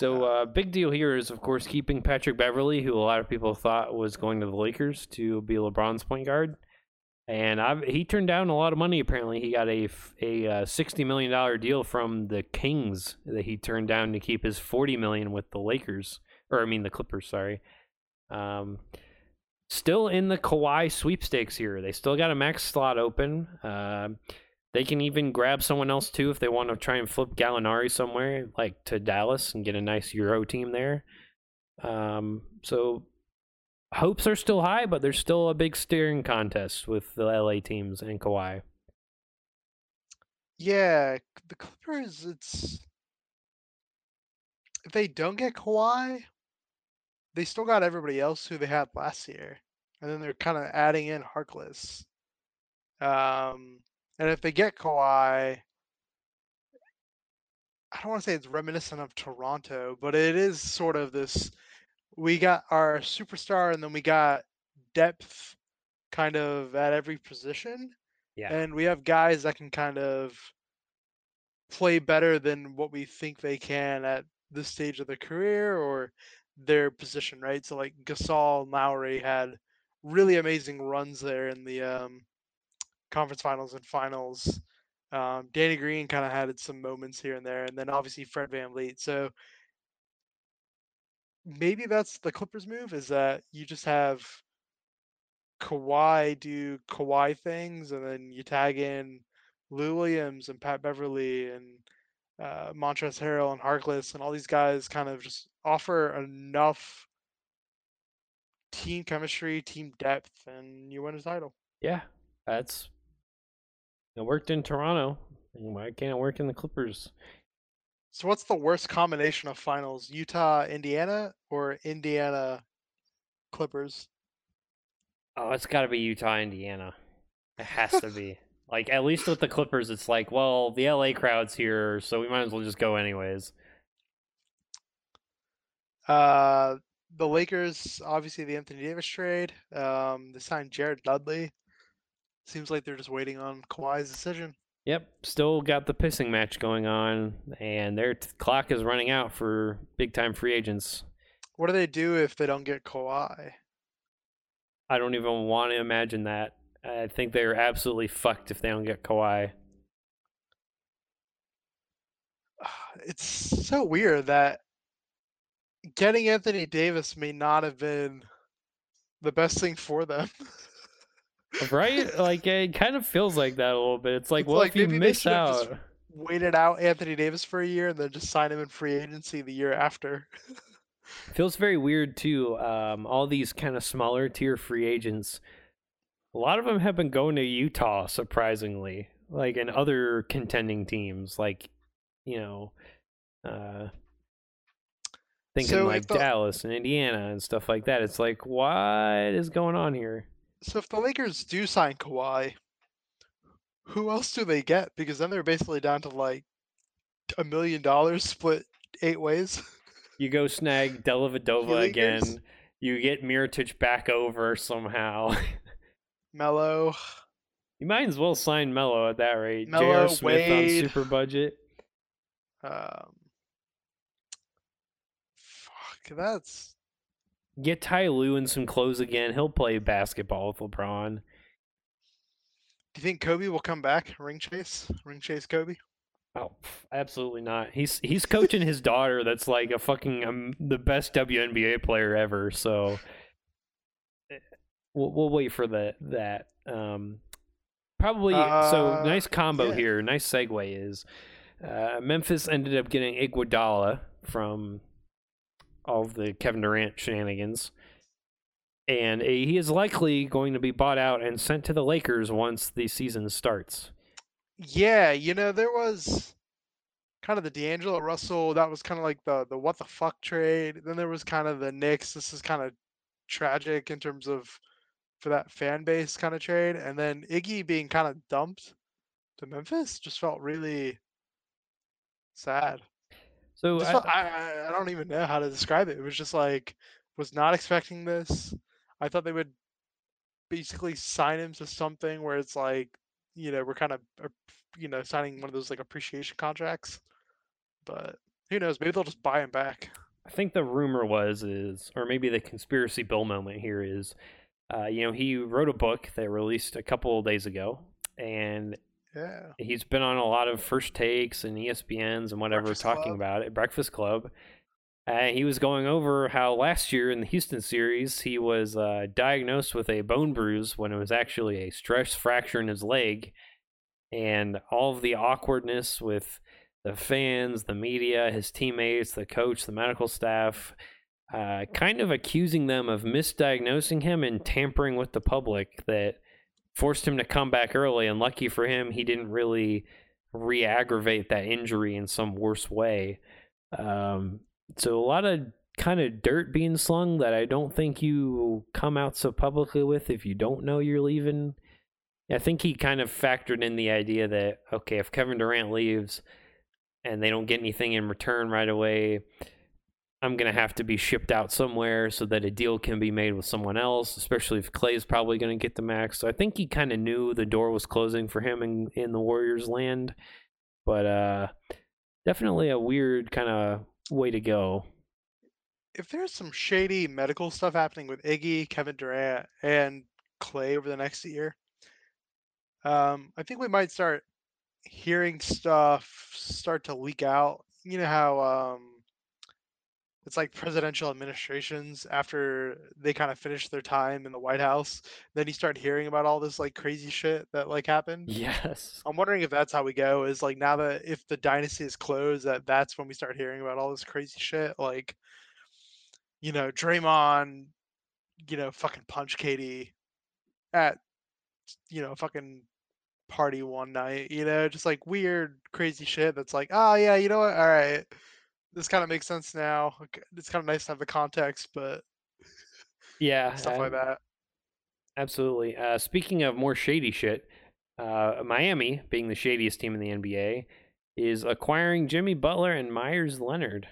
So, uh, big deal here is, of course, keeping Patrick Beverley, who a lot of people thought was going to the Lakers to be LeBron's point guard, and I've, he turned down a lot of money. Apparently, he got a uh, sixty million dollar deal from the Kings that he turned down to keep his forty million with the Lakers, or I mean the Clippers. Sorry. Um, still in the Kawhi sweepstakes here. They still got a max slot open. Um they can even grab someone else too if they want to try and flip Gallinari somewhere, like to Dallas, and get a nice Euro team there. Um, so hopes are still high, but there's still a big steering contest with the LA teams and Kawhi. yeah, the Clippers. It's if they don't get Kawhi, they still got everybody else who they had last year, and then they're kind of adding in Harkless. Um, and if they get Kawhi, I don't want to say it's reminiscent of Toronto, but it is sort of this. We got our superstar, and then we got depth, kind of at every position, Yeah. and we have guys that can kind of play better than what we think they can at this stage of their career or their position, right? So like Gasol Lowry had really amazing runs there in the um, conference finals and finals. Um, Danny Green kind of had some moments here and there, and then obviously Fred Van. So maybe that's the Clippers move is that you just have Kawhi do Kawhi things, and then you tag in Lou Williams and Pat Beverley and uh, Montrezl Harrell and Harkless and all these guys kind of just offer enough team chemistry, team depth, and you win a title. Yeah, that's it worked in Toronto. Why can't it work in the Clippers? So what's the worst combination of finals? Utah, Indiana, or Indiana, Clippers? Oh, it's got to be Utah, Indiana. It has to be. Like at least with the Clippers, it's like, well, the LA crowd's here, so we might as well just go anyways. Uh, the Lakers, obviously the Anthony Davis trade. Um, they signed Jared Dudley. Seems like they're just waiting on Kawhi's decision. Yep, still got the pissing match going on, and their t- clock is running out for big time free agents. What do they do if they don't get Kawhi? I don't even want to imagine that. I think they're absolutely fucked if they don't get Kawhi. it's so weird that getting Anthony Davis may not have been the best thing for them. right? Like it kind of feels like that a little bit. It's like, It's well, like if you miss should have just out, Waited out Anthony Davis for a year and then just sign him in free agency the year after. feels very weird too. Um, all these kind of smaller tier free agents, a lot of them have been going to Utah, surprisingly, like and other contending teams, like you know, uh, thinking So like the- Dallas and Indiana and stuff like that. It's like, what is going on here? So if the Lakers do sign Kawhi, who else do they get? Because then they're basically down to like a million dollars split eight ways. You go snag Dellavedova again. You get Mirotic back over somehow. Melo. you might as well sign Melo at that rate. J.R. Smith Wade. on super budget. Um, fuck, that's Get Ty Lue in some clothes again. He'll play basketball with LeBron. Do you think Kobe will come back? Ring chase? Ring chase Kobe? Oh, absolutely not. He's he's coaching his daughter. That's like a fucking um, the best WNBA player ever. So we'll we'll wait for the that. Um, probably so Uh, nice combo yeah. here. Nice segue is uh, Memphis ended up getting Iguodala from all of the Kevin Durant shenanigans. And uh, he is likely going to be bought out and sent to the Lakers once the season starts. Yeah, you know, there was kind of the D'Angelo Russell, that was kind of like the the what the fuck trade. Then there was kind of the Knicks. This is kind of tragic in terms of for that fan base kind of trade. And then Iggy being kind of dumped to Memphis just felt really sad. So I- felt- I, I, I don't even know how to describe it. It was just like was not expecting this. I thought they would basically sign him to something where it's like, you know, we're kind of, you know, signing one of those like appreciation contracts. But who knows? Maybe they'll just buy him back. I think the rumor was is, or maybe the conspiracy Bill moment here is, uh, you know, he wrote a book that released a couple of days ago, and Yeah. he's been on a lot of first takes and ESPNs and whatever Breakfast talking Club. about it. Breakfast Club. Uh, he was going over how last year in the Houston series he was uh, diagnosed with a bone bruise when it was actually a stress fracture in his leg, and all of the awkwardness with the fans, the media, his teammates, the coach, the medical staff, uh, kind of accusing them of misdiagnosing him and tampering with the public that forced him to come back early. And lucky for him, he didn't really re aggravate that injury in some worse way. Um, so a lot of kind of dirt being slung that I don't think you come out so publicly with if you don't know you're leaving. I think he kind of factored in the idea that okay, if Kevin Durant leaves and they don't get anything in return right away, I'm gonna have to be shipped out somewhere so that a deal can be made with someone else, especially if Klay's probably gonna get the max. So I think he kind of knew the door was closing for him in in the Warriors land, but uh, definitely a weird kind of way to go. If there's some shady medical stuff happening with Iggy, Kevin Durant, and Clay over the next year, um, I think we might start hearing stuff start to leak out. You know how um, it's like presidential administrations after they kind of finish their time in the White House, then you start hearing about all this like crazy shit that like happened. Yes. I'm wondering if that's how we go. Is like now that if the dynasty is closed, that that's when we start hearing about all this crazy shit. Like, you know, Draymond, you know, fucking punch Katie at, you know, fucking party one night. You know, just like weird, crazy shit. That's like, oh yeah, you know what? All right, this kind of makes sense now. It's kind of nice to have the context, but Yeah. stuff like um, that. Absolutely. Uh, speaking of more shady shit, uh, Miami, being the shadiest team in the NBA, is acquiring Jimmy Butler and Meyers Leonard.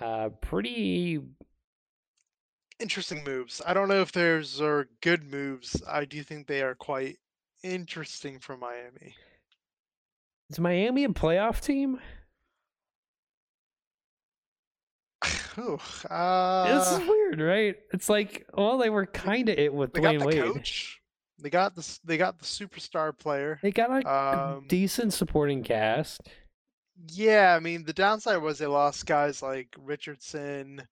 Uh, pretty. Interesting moves. I don't know if those are good moves. I do think they are quite interesting for Miami. Is Miami a playoff team? Ooh, this uh, is weird, right? It's like, well, they were kind of it with they got the Wade. coach. They got the they got the superstar player. They got a Um, decent supporting cast. Yeah, I mean the downside was they lost guys like Richardson.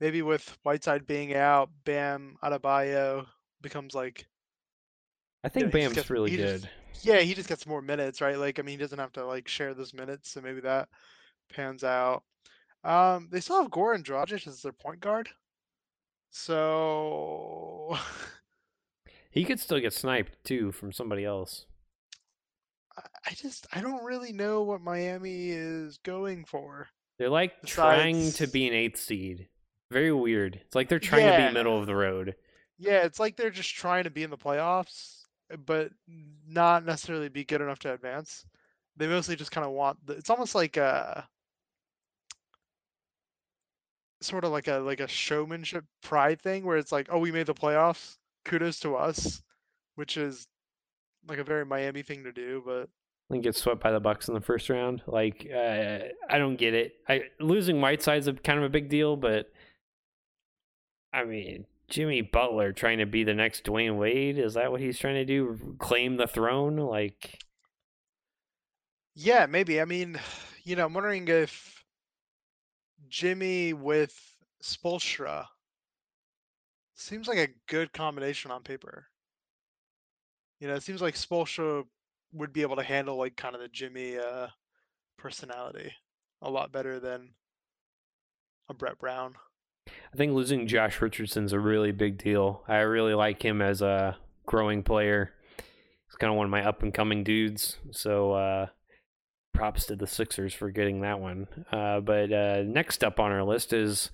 Maybe with Whiteside being out, Bam Adebayo becomes like I think know, just Bam's gets- really good. just- yeah, he just gets more minutes, right? Like I mean he doesn't have to like share those minutes, so maybe that pans out. Um, they still have Goran Dragic as their point guard. So He could still get sniped too from somebody else. I- just I don't really know what Miami is going for. They're like trying to be an eighth seed. Very weird. It's like they're trying to be middle of the road. Yeah, it's like they're just trying to be in the playoffs, uh, but not necessarily be good enough to advance. They mostly just kind of want the, it's almost like a sort of like a like a showmanship pride thing where it's like, oh, we made the playoffs, kudos to us, which is like a very Miami thing to do, but and get swept by the Bucks in the first round. Like uh, I don't get it. I losing Whiteside's a kind of a big deal, but I mean Jimmy Butler trying to be the next Dwayne Wade is that what he's trying to do? Claim the throne? Like yeah, maybe. I mean, you know, I'm wondering if Jimmy with Spoelstra seems like a good combination on paper. You know, it seems like Spoelstra would be able to handle like kind of the Jimmy uh, personality a lot better than a Brett Brown. I think losing Josh Richardson's a really big deal. I really like him as a growing player. He's kind of one of my up and coming dudes. So uh, props to the Sixers for getting that one. Uh, but uh, next up on our list is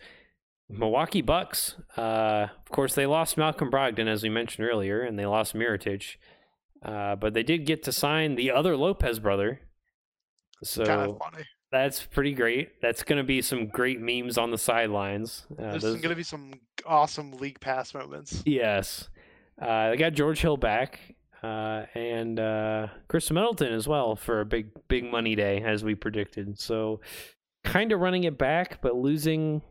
Milwaukee Bucks. Uh, of course, they lost Malcolm Brogdon as we mentioned earlier, and they lost Mirotic. Uh, but they did get to sign the other Lopez brother. So kind of funny. that's pretty great. That's going to be some great memes on the sidelines. Uh, There's those- going to be some awesome league pass moments. Yes. Uh, they got George Hill back uh, and uh, Khris Middleton as well for a big, big money day, as we predicted. So, kind of running it back, but losing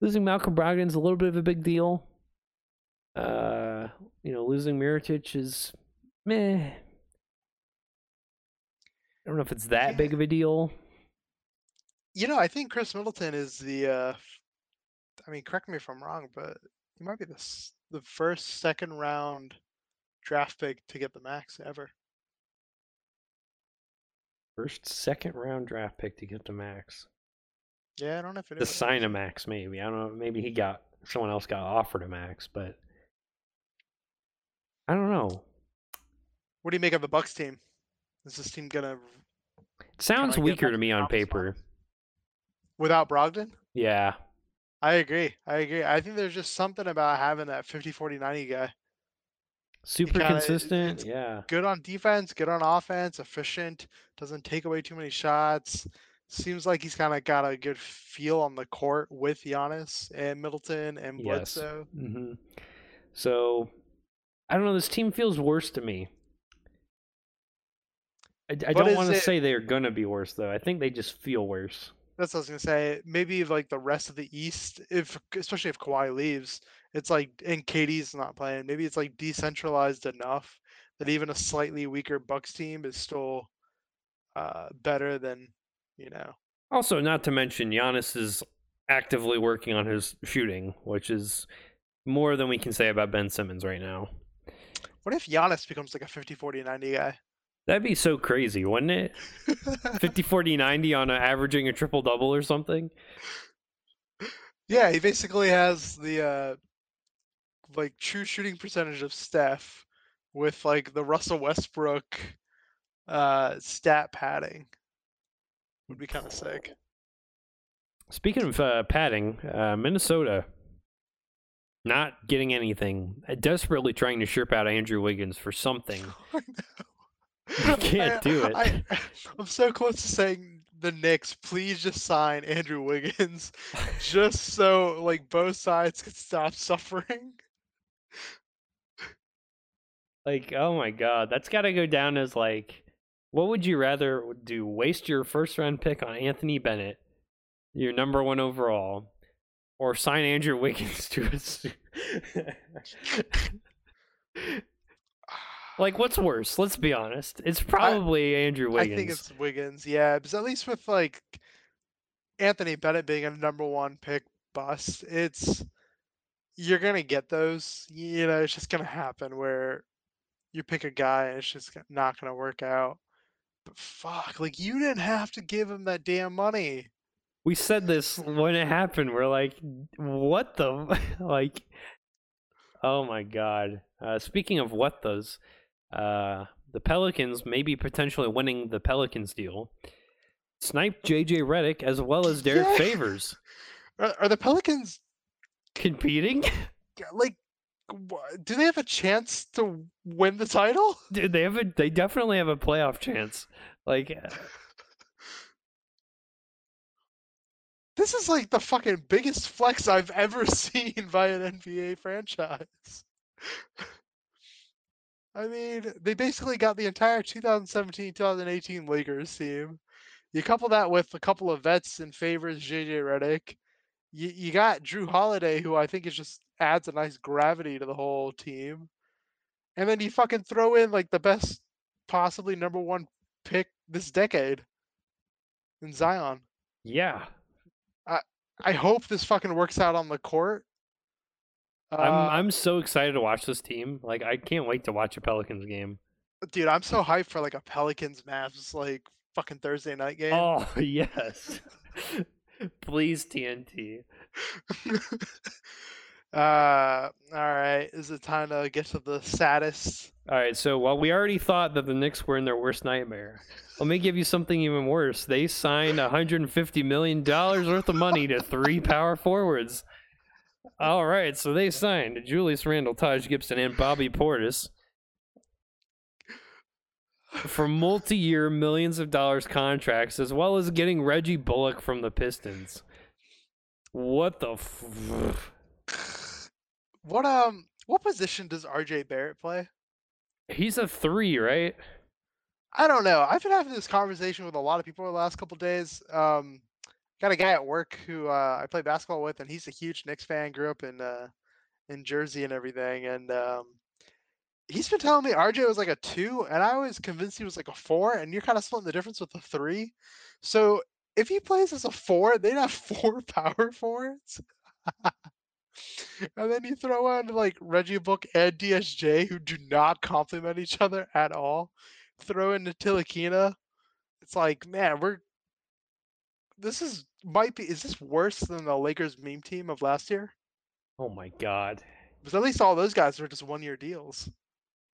losing Malcolm Brogdon's a little bit of a big deal. Uh, you know, losing Mirotic is meh. I don't know if it's that big of a deal. You know, I think Khris Middleton is the. Uh, I mean, correct me if I'm wrong, but he might be the the first second round draft pick to get the max ever. First, second round draft pick to get the max. Yeah, I don't know if To anybody sign a max, maybe. I don't know. Maybe he got someone else got offered a max, but I don't know. What do you make of the Bucks team? Is this team gonna It sounds weaker to to me on paper. land? without Brogdon? Yeah. I agree. I agree. I think there's just something about having that 50 40 90 guy. Super kinda- consistent. Yeah. Good on defense, good on offense, efficient, doesn't take away too many shots. Seems like he's kind of got a good feel on the court with Giannis and Middleton and Yes. Bledsoe. hmm So I don't know. This team feels worse to me. I, I don't want to say they're gonna be worse though. I think they just feel worse. That's what I was gonna say. Maybe like the rest of the East, if especially if Kawhi leaves, it's like and Katie's not playing. Maybe it's like decentralized enough that even a slightly weaker Bucks team is still uh, better than you know. Also, not to mention Giannis is actively working on his shooting, which is more than we can say about Ben Simmons right now. What if Giannis becomes like a 50 40 90 guy? That'd be so crazy, wouldn't it? 50 40 90 on a, averaging a triple double or something. yeah, he basically has the uh, like true shooting percentage of Steph with like the Russell Westbrook uh, stat padding. Would be kind of sick. Speaking of uh, padding, uh, Minnesota not getting anything, uh, desperately trying to shirp out Andrew Wiggins for something. I know. can't do it. I, I'm so close to saying the Knicks, please just sign Andrew Wiggins, just so like both sides could stop suffering. Like, oh my god, that's got to go down as like, what would you rather do? Waste your first round pick on Anthony Bennett, your number one overall, or sign Andrew Wiggins to a. Like, what's worse? Let's be honest. It's probably Andrew Wiggins. I think it's Wiggins, yeah. Because at least with like Anthony Bennett being a number one pick bust, it's you're gonna get those. You know, it's just gonna happen where you pick a guy and it's just not gonna work out. But fuck, like you didn't have to give him that damn money. We said this when it happened. We're like, what the like? Oh my god. Uh, speaking of what those, uh, the Pelicans may be potentially winning the Pelicans deal. Snipe JJ Redick as well as Derrick Yeah. Favors Are, are the Pelicans competing. like? Do they have a chance to win the title? Dude, they have a they definitely have a playoff chance. Like uh, This is like the fucking biggest flex I've ever seen by an NBA franchise. I mean, they basically got the entire 2017-2018 Lakers team. You couple that with a couple of vets in Favors, JJ Redick. You you got Jrue Holiday, who I think is just adds a nice gravity to the whole team. And then you fucking throw in like the best possibly number one pick this decade in Zion. yeah, I I hope this fucking works out on the court. I'm Uh, I'm so excited to watch this team. Like I can't wait to watch a Pelicans game. dude, I'm so hyped for like a Pelicans Mavs like fucking Thursday night game. Oh yes, please TNT. uh, all right. Is it time to get to the saddest? All right, so while we already thought that the Knicks were in their worst nightmare, let me give you something even worse. They signed 150 million dollars worth of money to three power forwards. All right, so they signed Julius Randle, Taj Gibson, and Bobby Portis for multi-year millions of dollars contracts, as well as getting Reggie Bullock from the Pistons. What the? F- What um? What position does RJ Barrett play? He's a three, right? I don't know. I've been having this conversation with a lot of people the last couple days. Um, got a guy at work who uh, I play basketball with, and he's a huge Knicks fan. Grew up in uh, in Jersey and everything, and um, he's been telling me RJ was like a two, and I was convinced he was like a four. And you're kind of splitting the difference with a three. So if he plays as a four, they'd have four power forwards. and then you throw in like Reggie Book and DSJ, who do not complement each other at all. Throw in Ntilikina. It's like, man, we're this is might be is this worse than the Lakers meme team of last year? Oh my god. Because at least all those guys were just one year deals.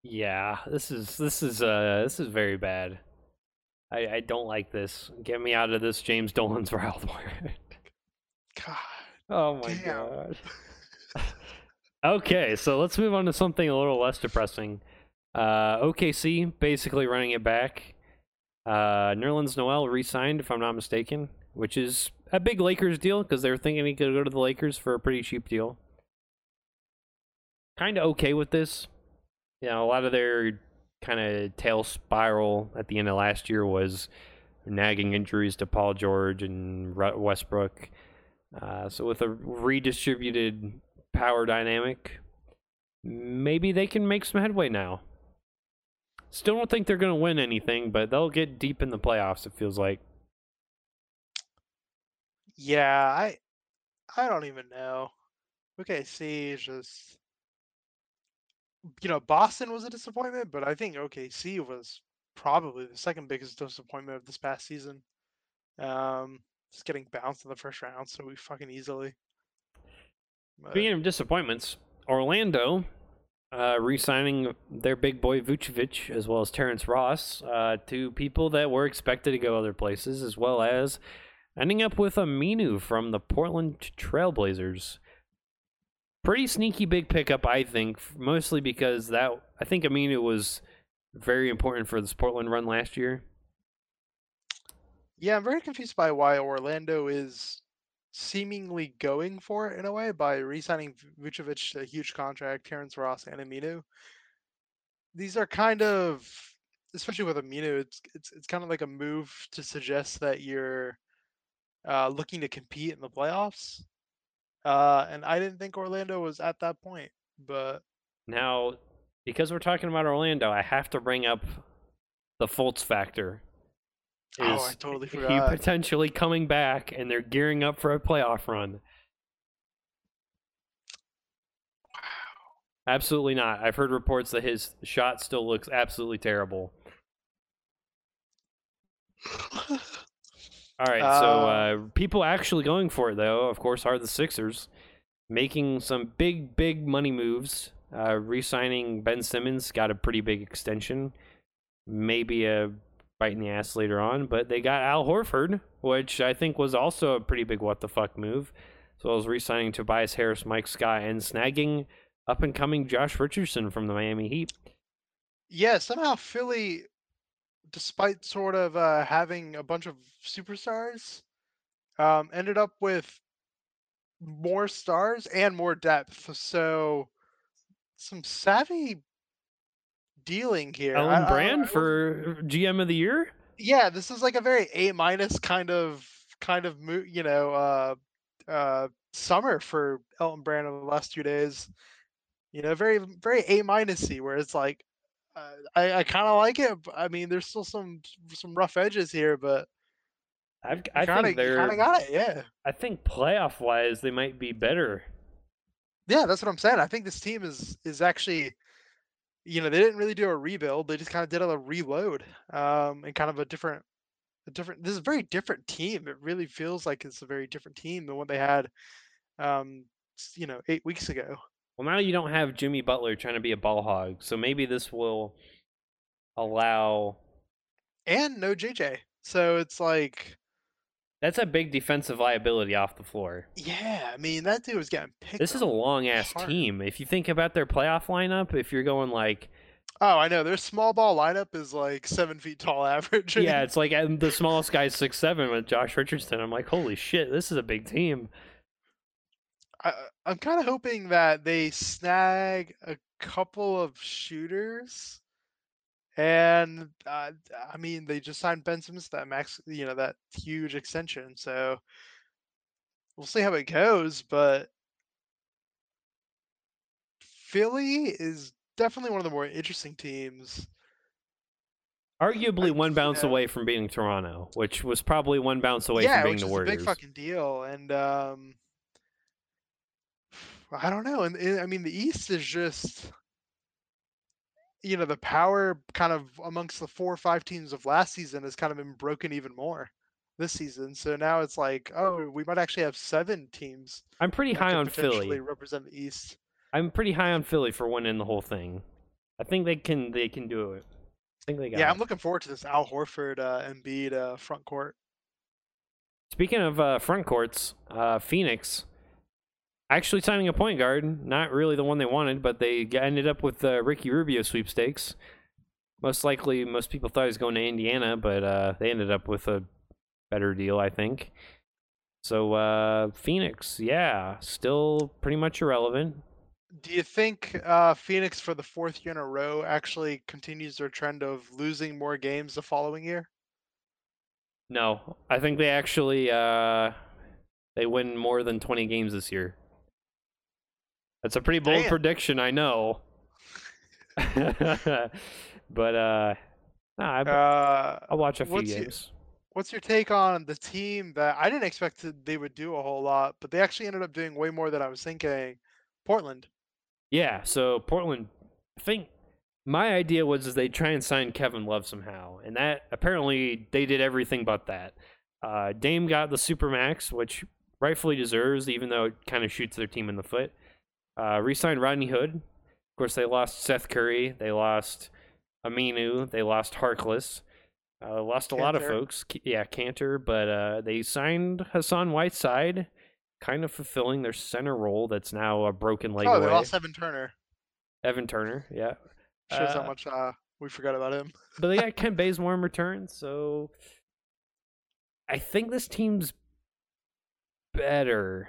Yeah, this is this is uh this is very bad. I I don't like this. Get me out of this James Dolan's Wildwire. God. oh my Damn. god. okay, so let's move on to something a little less depressing. Uh OKC basically running it back. Uh Nerlens Noel re-signed if I'm not mistaken, which is a big Lakers deal because they were thinking he could go to the Lakers for a pretty cheap deal. Kind of okay with this. You know, a lot of their kind of tail spiral at the end of last year was nagging injuries to Paul George and Westbrook. Uh, so with a redistributed power dynamic, maybe they can make some headway now. Still don't think they're going to win anything, but they'll get deep in the playoffs. It feels like. Yeah, I I don't even know. OKC is just you know, Boston was a disappointment, but I think OKC was probably the second biggest disappointment of this past season. Um, just getting bounced in the first round so we fucking easily. But, Speaking of disappointments, Orlando uh, re-signing their big boy Vucevic as well as Terrence Ross, uh, two people that were expected to go other places, as well as ending up with Aminu from the Portland Trailblazers. Pretty sneaky big pickup, I think, mostly because that I think Aminu was very important for this Portland run last year. yeah, I'm very confused by why Orlando is seemingly going for it in a way by re-signing Vucevic to a huge contract, Terrence Ross and Aminu. These are kind of, especially with Aminu, it's it's it's kind of like a move to suggest that you're uh, looking to compete in the playoffs. Uh, and I didn't think Orlando was at that point, but Now, because we're talking about Orlando, I have to bring up the Fultz factor. Oh, I Is totally he potentially coming back, and they're gearing up for a playoff run? Absolutely not. I've heard reports that his shot still looks absolutely terrible. All right, so Uh, uh, people actually going for it though, of course, are the Sixers, making some big, big money moves. Uh, re-signing Ben Simmons got a pretty big extension, maybe a bite in the ass later on, but they got Al Horford, which I think was also a pretty big what the fuck move, as well as re-signing Tobias Harris, Mike Scott, and snagging up and coming Josh Richardson from the Miami Heat. yeah, somehow Philly, despite sort of uh, having a bunch of superstars, um, ended up with more stars and more depth. So some savvy dealing here. I- Ellen I- Brand I for GM of the year. yeah this is like a very a minus kind of kind of you know uh uh summer for elton brand over the last two days you know very very a minusy where it's like i i kind of like it i mean there's still some some rough edges here but I've, I kinda, think they're. kind of got it yeah I think playoff wise, they might be better. yeah that's what i'm saying i think this team is is actually you know they didn't really do a rebuild they just kind of did a reload um and kind of a different a different this is a very different team it really feels like it's a very different team than what they had um you know eight weeks ago Well, now you don't have Jimmy Butler trying to be a ball hog, so maybe this will allow. and no jj so it's like That's a big defensive liability off the floor. yeah i mean that dude was getting picked This is a long ass team. If you think about their playoff lineup, if you're going like, oh i know their small ball lineup is like seven feet tall average yeah, it's like the smallest guy's six seven with Josh Richardson. I'm like, holy shit, this is a big team. I, i'm kind of hoping that they snag a couple of shooters and uh, I mean, they just signed Ben Simmons to that max, you know, that huge extension. So we'll see how it goes. But Philly is definitely one of the more interesting teams. Arguably one bounce yeah. away from beating Toronto, which was probably one bounce away yeah, from is the Warriors. a big fucking deal. And um, I don't know. And, and I mean, the East is just, you know, the power kind of amongst the four or five teams of last season has kind of been broken even more this season. So now it's like, oh, we might actually have seven teams I'm pretty high on Philly. represent the East. I'm pretty high on Philly for winning the whole thing. I think they can. They can do it. I think they got Yeah, it. I'm looking forward to this Al Horford, uh, Embiid uh, front court. Speaking of uh, front courts, uh, Phoenix actually signing a point guard. Not really the one they wanted, but they ended up with uh, Ricky Rubio sweepstakes. Most likely, most people thought he was going to Indiana, but uh, they ended up with a better deal, I think. So uh, Phoenix, yeah, still pretty much irrelevant. Do you think uh, Phoenix, for the fourth year in a row, actually continues their trend of losing more games the following year? No, I think they actually uh, they win more than twenty games this year. That's a pretty bold Damn. prediction, I know. but uh, nah, I, Uh, I'll watch a few what's your- games. what's your take on the team that I didn't expect that they would do a whole lot, but they actually ended up doing way more than I was thinking? Portland. Yeah, so Portland, I think my idea was is they try and sign Kevin Love somehow, and that apparently they did everything but that. Uh, Dame got the supermax, which rightfully deserves, even though it kind of shoots their team in the foot. Uh, re-signed Rodney Hood. Of course, they lost Seth Curry. They lost Aminu. They lost Harkless. Uh, lost a lot of folks. Yeah, Kanter, but uh, they signed Hassan Whiteside, kind of fulfilling their center role that's now a broken leg Oh, away. they lost Evan Turner. Evan Turner, yeah. Shows how Uh, much uh, we forgot about him. But they got Kent Bazemore in return, so I think this team's better.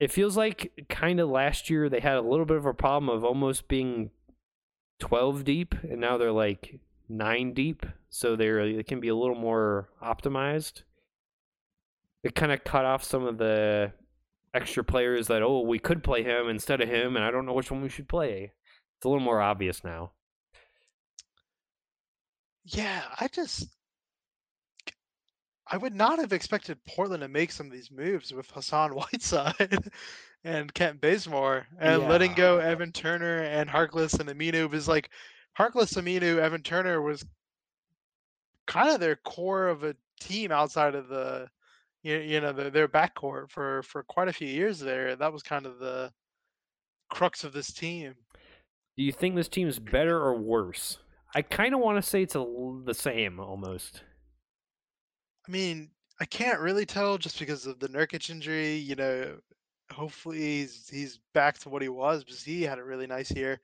It feels like kind of last year they had a little bit of a problem of almost being 12 deep, and now they're like 9 deep, so they're uh, they can be a little more optimized. It kind of cut off some of the extra players that oh we could play him instead of him, and I don't know which one we should play. It's a little more obvious now. Yeah, I just I would not have expected Portland to make some of these moves with Hassan Whiteside and Kent Bazemore and letting go Evan Turner and Harkless and Aminu was like Harkless, Aminu, Evan Turner was kind of their core of a team outside of the you, you know their, their backcourt for for quite a few years there. That was kind of the crux of this team. Do you think this team is better or worse? I kind of want to say it's a, the same almost. I mean, I can't really tell just because of the Nurkic injury. You know, hopefully he's he's back to what he was because he had a really nice year.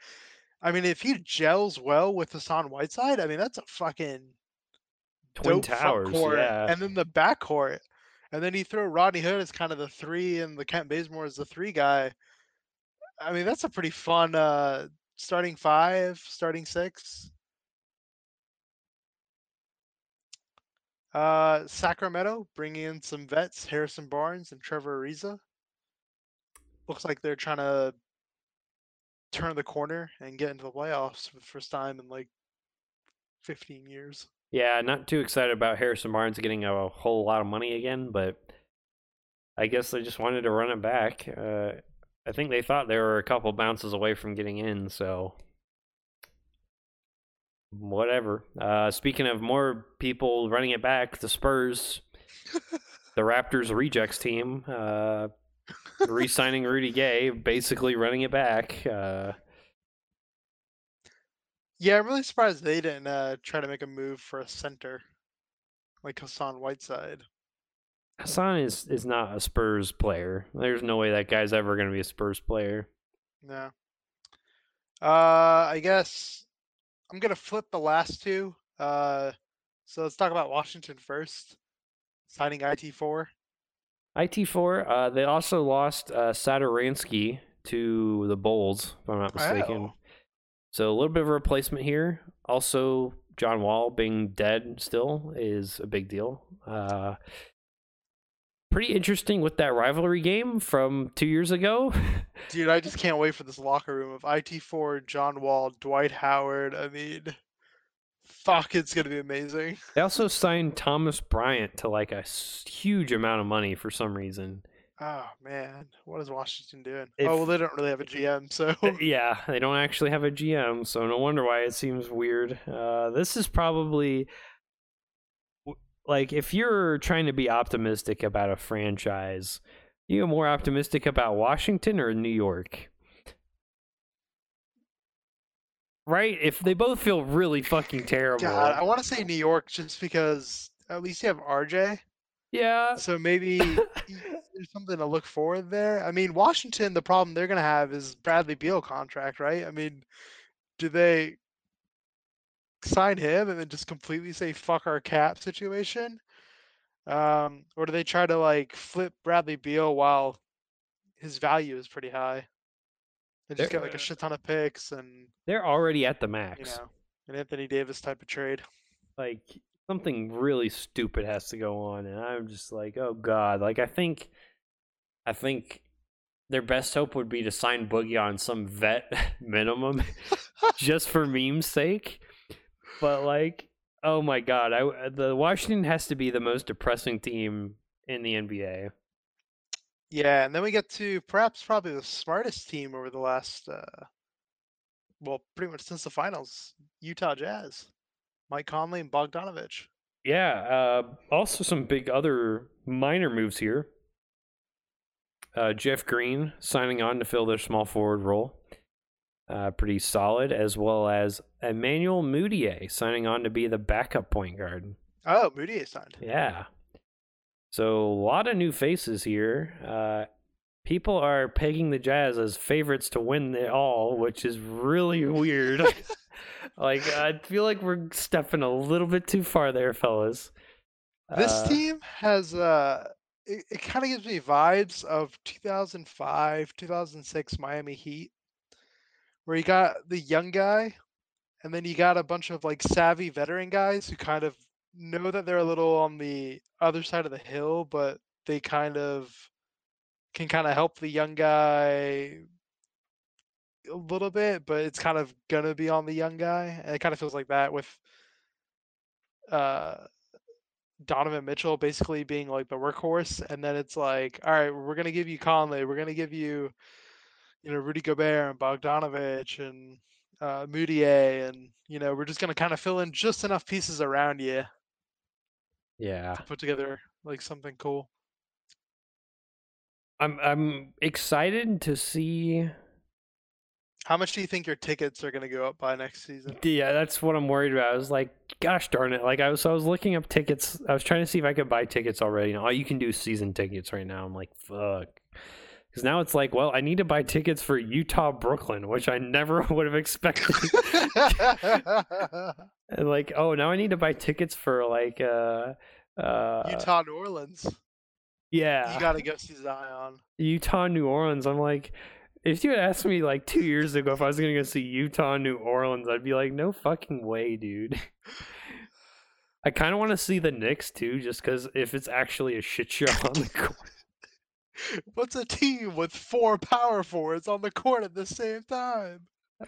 I mean, if he gels well with Hassan Whiteside, I mean that's a fucking Twin Towers, court. yeah. And then the backcourt, and then you throw Rodney Hood as kind of the three, and the Kent Bazemore as the three guy. I mean, that's a pretty fun uh, starting five, starting six. Uh, Sacramento bringing in some vets, Harrison Barnes and Trevor Ariza. Looks like they're trying to turn the corner and get into the playoffs for the first time in like 15 years. Yeah, not too excited about Harrison Barnes getting a whole lot of money again, but I guess they just wanted to run it back. Uh, I think they thought they were a couple bounces away from getting in, so whatever. Uh, speaking of more people running it back, the Spurs, the Raptors rejects team, uh, re-signing Rudy Gay, basically running it back. Uh, Yeah, I'm really surprised they didn't uh, try to make a move for a center like Hassan Whiteside. Hassan is is not a Spurs player. There's no way that guy's ever going to be a Spurs player. No. Uh, I guess I'm gonna flip the last two. Uh, so let's talk about Washington first. Signing IT4. IT4, uh, they also lost uh, Satoransky to the Bulls, if I'm not mistaken. Oh. So a little bit of a replacement here. Also, John Wall being dead still is a big deal. Uh, pretty interesting with that rivalry game from two years ago. Dude, I just can't wait for this locker room of IT4, John Wall, Dwight Howard. I mean, fuck, it's gonna be amazing. they also signed Thomas Bryant to like a huge amount of money for some reason. Oh man, what is Washington doing? If- oh well, they don't really have a GM, so yeah, they don't actually have a GM, so no wonder why it seems weird. Uh, this is probably like if you're trying to be optimistic about a franchise, you more optimistic about Washington or New York? Right? If they both feel really fucking terrible. God, I want to say New York just because at least you have RJ, yeah. so maybe there's something to look forward there. I mean, Washington, the problem they're gonna have is Bradley Beal contract, right? I mean, do they sign him and then just completely say fuck our cap situation? Um, or do they try to like flip Bradley Beal while his value is pretty high? And just get like a shit ton of picks and They're already at the you max. know an Anthony Davis type of trade. like something really stupid has to go on and i'm just like oh god like i think i think their best hope would be to sign boogie on some vet minimum just for meme's sake but like oh my god i the washington has to be the most depressing team in the nba Yeah, and then we get to perhaps probably the smartest team over the last, uh, well, pretty much since the finals, Utah Jazz, Mike Conley and Bogdanovich. Yeah, uh, also some big other minor moves here. Uh, Jeff Green signing on to fill their small forward role. Uh, pretty solid, as well as Emmanuel Mudiay signing on to be the backup point guard. Oh, Moody signed. Yeah. So a lot of new faces here. Uh, people are pegging the Jazz as favorites to win it all, which is really weird. like I feel like we're stepping a little bit too far there, fellas. This Uh, team has, uh, it, it kind of gives me vibes of 2005, 2006 Miami Heat, where you got the young guy, and then you got a bunch of like savvy veteran guys who kind of know that they're a little on the other side of the hill, but they kind of can kind of help the young guy a little bit, but it's kind of gonna be on the young guy. And it kind of feels like that with uh Donovan Mitchell basically being like the workhorse, and then it's like, all right, we're gonna give you Conley, we're gonna give you, you know, Rudy Gobert and Bogdanovich and uh, Mudiay, and you know, we're just gonna kind of fill in just enough pieces around you Yeah. to put together like something cool. I'm I'm excited to see How much do you think your tickets are gonna go up by next season? Yeah, that's what I'm worried about. I was like, gosh darn it. Like I was so I was looking up tickets. I was trying to see if I could buy tickets already. And all you can do is season tickets right now. I'm like, fuck. Because now it's like, well, I need to buy tickets for Utah Brooklyn, which I never would have expected. and like, oh, now I need to buy tickets for like uh uh Utah, New Orleans. yeah. You gotta go see Zion. Utah, New Orleans. I'm like, if you had asked me like two years ago if I was gonna go see Utah, New Orleans, I'd be like, no fucking way, dude. I kind of want to see the Knicks too, just because if it's actually a shit show on the court. What's a team with four power forwards on the court at the same time?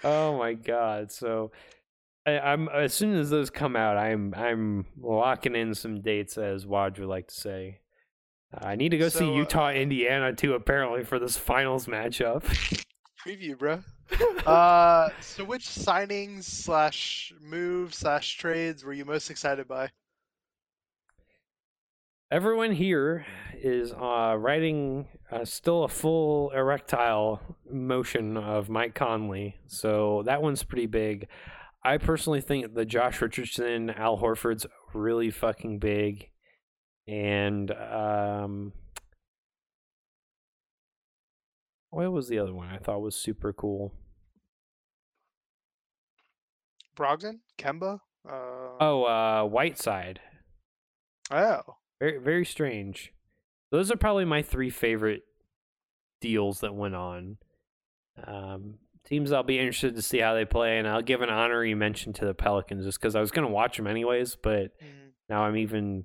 Oh my god! So, I, I'm as soon as those come out, I'm I'm locking in some dates, as Waj would like to say. I need to go see So, uh, Utah, Indiana too, apparently for this finals matchup. Preview, bro. Uh, so which signings slash moves slash trades were you most excited by? Everyone here is uh, writing uh, still a full erectile motion of Mike Conley, so that one's pretty big. I personally think the Josh Richardson, Al Horford's really fucking big, and um, what was the other one I thought was super cool? Brogdon, Kemba. Uh, Oh, uh, Whiteside. oh, Very very strange. Those are probably my three favorite deals that went on. Um, teams I'll be interested to see how they play, and I'll give an honorary mention to the Pelicans just because I was going to watch them anyways, but Mhm. now I'm even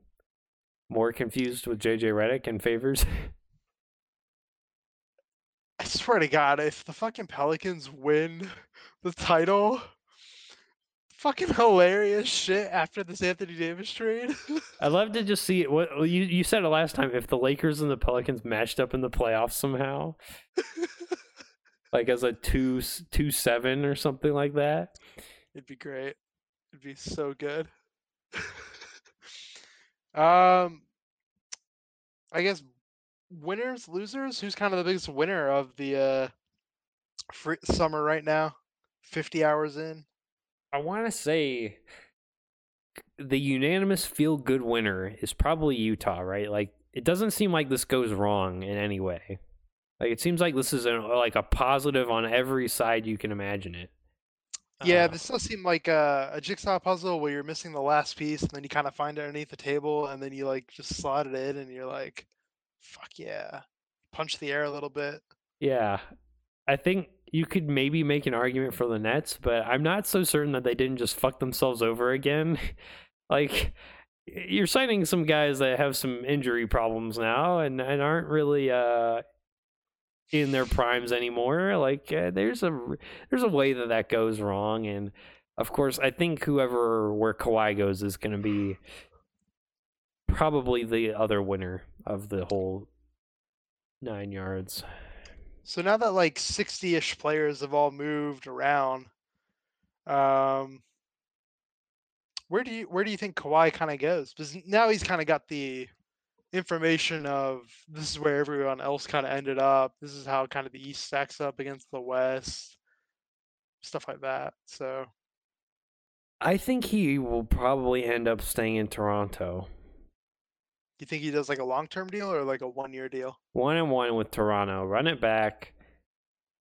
more confused with JJ Redick and Favors. I swear to God, if the fucking Pelicans win the title, fucking hilarious shit after this Anthony Davis trade. I'd love to just see it. What you you said it last time. If the Lakers and the Pelicans matched up in the playoffs somehow, like as a two two seven or something like that. It'd be great. It'd be so good. um, I guess winners, losers. Who's kind of the biggest winner of the uh summer right now? Fifty hours in. I want to say the unanimous feel good winner is probably Utah, right? Like it doesn't seem like this goes wrong in any way. Like it seems like this is a, like a positive on every side you can imagine it. Yeah, Uh, this does seem like a, a jigsaw puzzle where you're missing the last piece, and then you kind of find it underneath the table, and then you like just slot it in, and you're like, "Fuck yeah!" Punch the air a little bit. yeah. I think you could maybe make an argument for the Nets, but I'm not so certain that they didn't just fuck themselves over again. like you're citing some guys that have some injury problems now and, and aren't really uh in their primes anymore. Like uh, there's a there's a way that that goes wrong, and of course I think whoever where Kawhi goes is going to be probably the other winner of the whole nine yards. So now that like 60-ish players have all moved around, um, where do you where do you think Kawhi kind of goes? Because now he's kind of got the information of this is where everyone else kind of ended up. This is how kind of the East stacks up against the West, stuff like that. So I think he will probably end up staying in Toronto. You think he does like a long-term deal or like a one-year deal? One and one with Toronto. Run it back.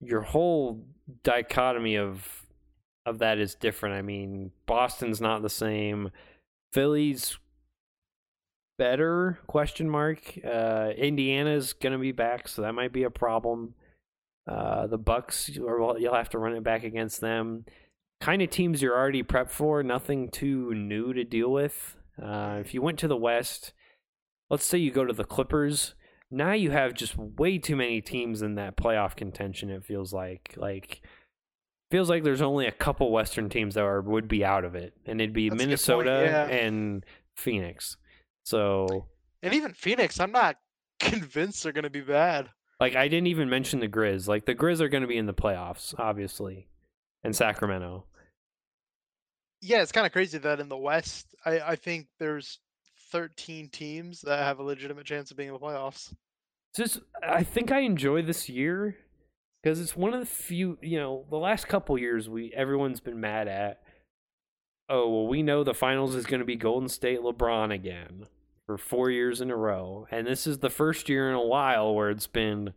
Your whole dichotomy of of that is different. I mean, Boston's not the same. Philly's better question mark. Uh, Indiana's gonna be back, so that might be a problem. Uh, the Bucks, or you'll have to run it back against them. Kind of teams you're already prepped for. Nothing too new to deal with. Uh, if you went to the West, let's say you go to the Clippers. Now you have just way too many teams in that playoff contention. It feels like like feels like there's only a couple Western teams that are would be out of it, and it'd be That's a good point, Minnesota yeah. and Phoenix. So, And even Phoenix, I'm not convinced they're going to be bad. like, I didn't even mention the Grizz. Like, the Grizz are going to be in the playoffs, obviously, and Sacramento. Yeah, it's kind of crazy that in the West, I, I think there's 13 teams that have a legitimate chance of being in the playoffs. Just, I think I enjoy this year because it's one of the few. You know, the last couple years, we everyone's been mad at. Oh well, we know the finals is going to be Golden State LeBron again for four years in a row, and this is the first year in a while where it's been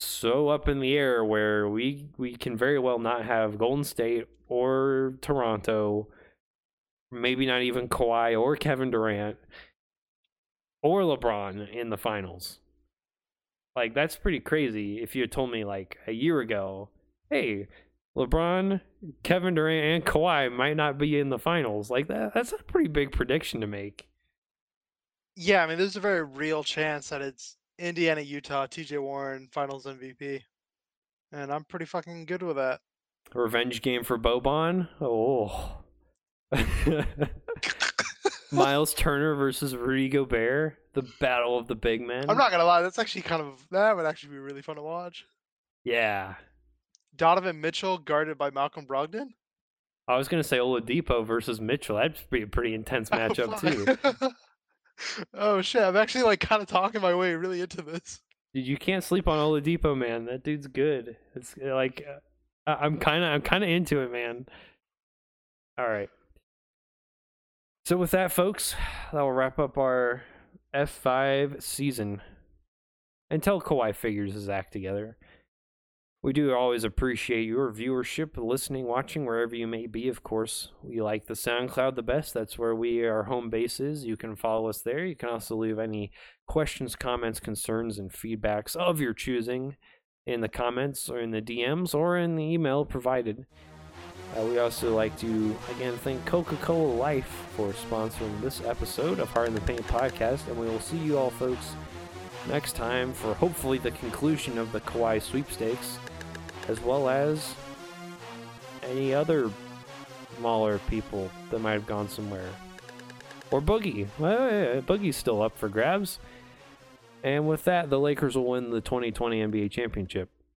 so up in the air where we we can very well not have Golden State or Toronto, maybe not even Kawhi or Kevin Durant or LeBron in the finals. Like that's pretty crazy. If you had told me like a year ago, hey, LeBron, Kevin Durant, and Kawhi might not be in the finals, like that that's a pretty big prediction to make. Yeah, I mean, there's a very real chance that it's Indiana, Utah, TJ Warren, finals MVP. And I'm pretty fucking good with that. Revenge game for Boban. Oh. Miles Turner versus Rudy Gobert, the battle of the big men. I'm not to lie, that's actually kind of, that would actually be really fun to watch. Yeah, Donovan Mitchell guarded by Malcolm Brogdon? I was gonna say Oladipo versus Mitchell. That'd be a pretty intense matchup too. oh shit, I'm actually like kind of talking my way really into this. Dude, you can't sleep on Oladipo, man. That dude's good. It's like uh, I'm kind of I'm kind of into it, man. All right. So with that, folks, that will wrap up our F5 season until Kawhi figures his act together. We do always appreciate your viewership, listening, watching, wherever you may be. Of course, we like the SoundCloud the best. That's where we our home base is. You can follow us there. You can also leave any questions, comments, concerns, and feedbacks of your choosing in the comments or in the DMs or in the email provided. Uh, we also like to again thank Coca-Cola Life for sponsoring this episode of Hard in the Paint podcast, and we will see you all, folks, next time for hopefully the conclusion of the Kawhi sweepstakes, as well as any other smaller people that might have gone somewhere. Or Boogie. Well, yeah, Boogie's still up for grabs. And with that, the Lakers will win the 2020 NBA championship.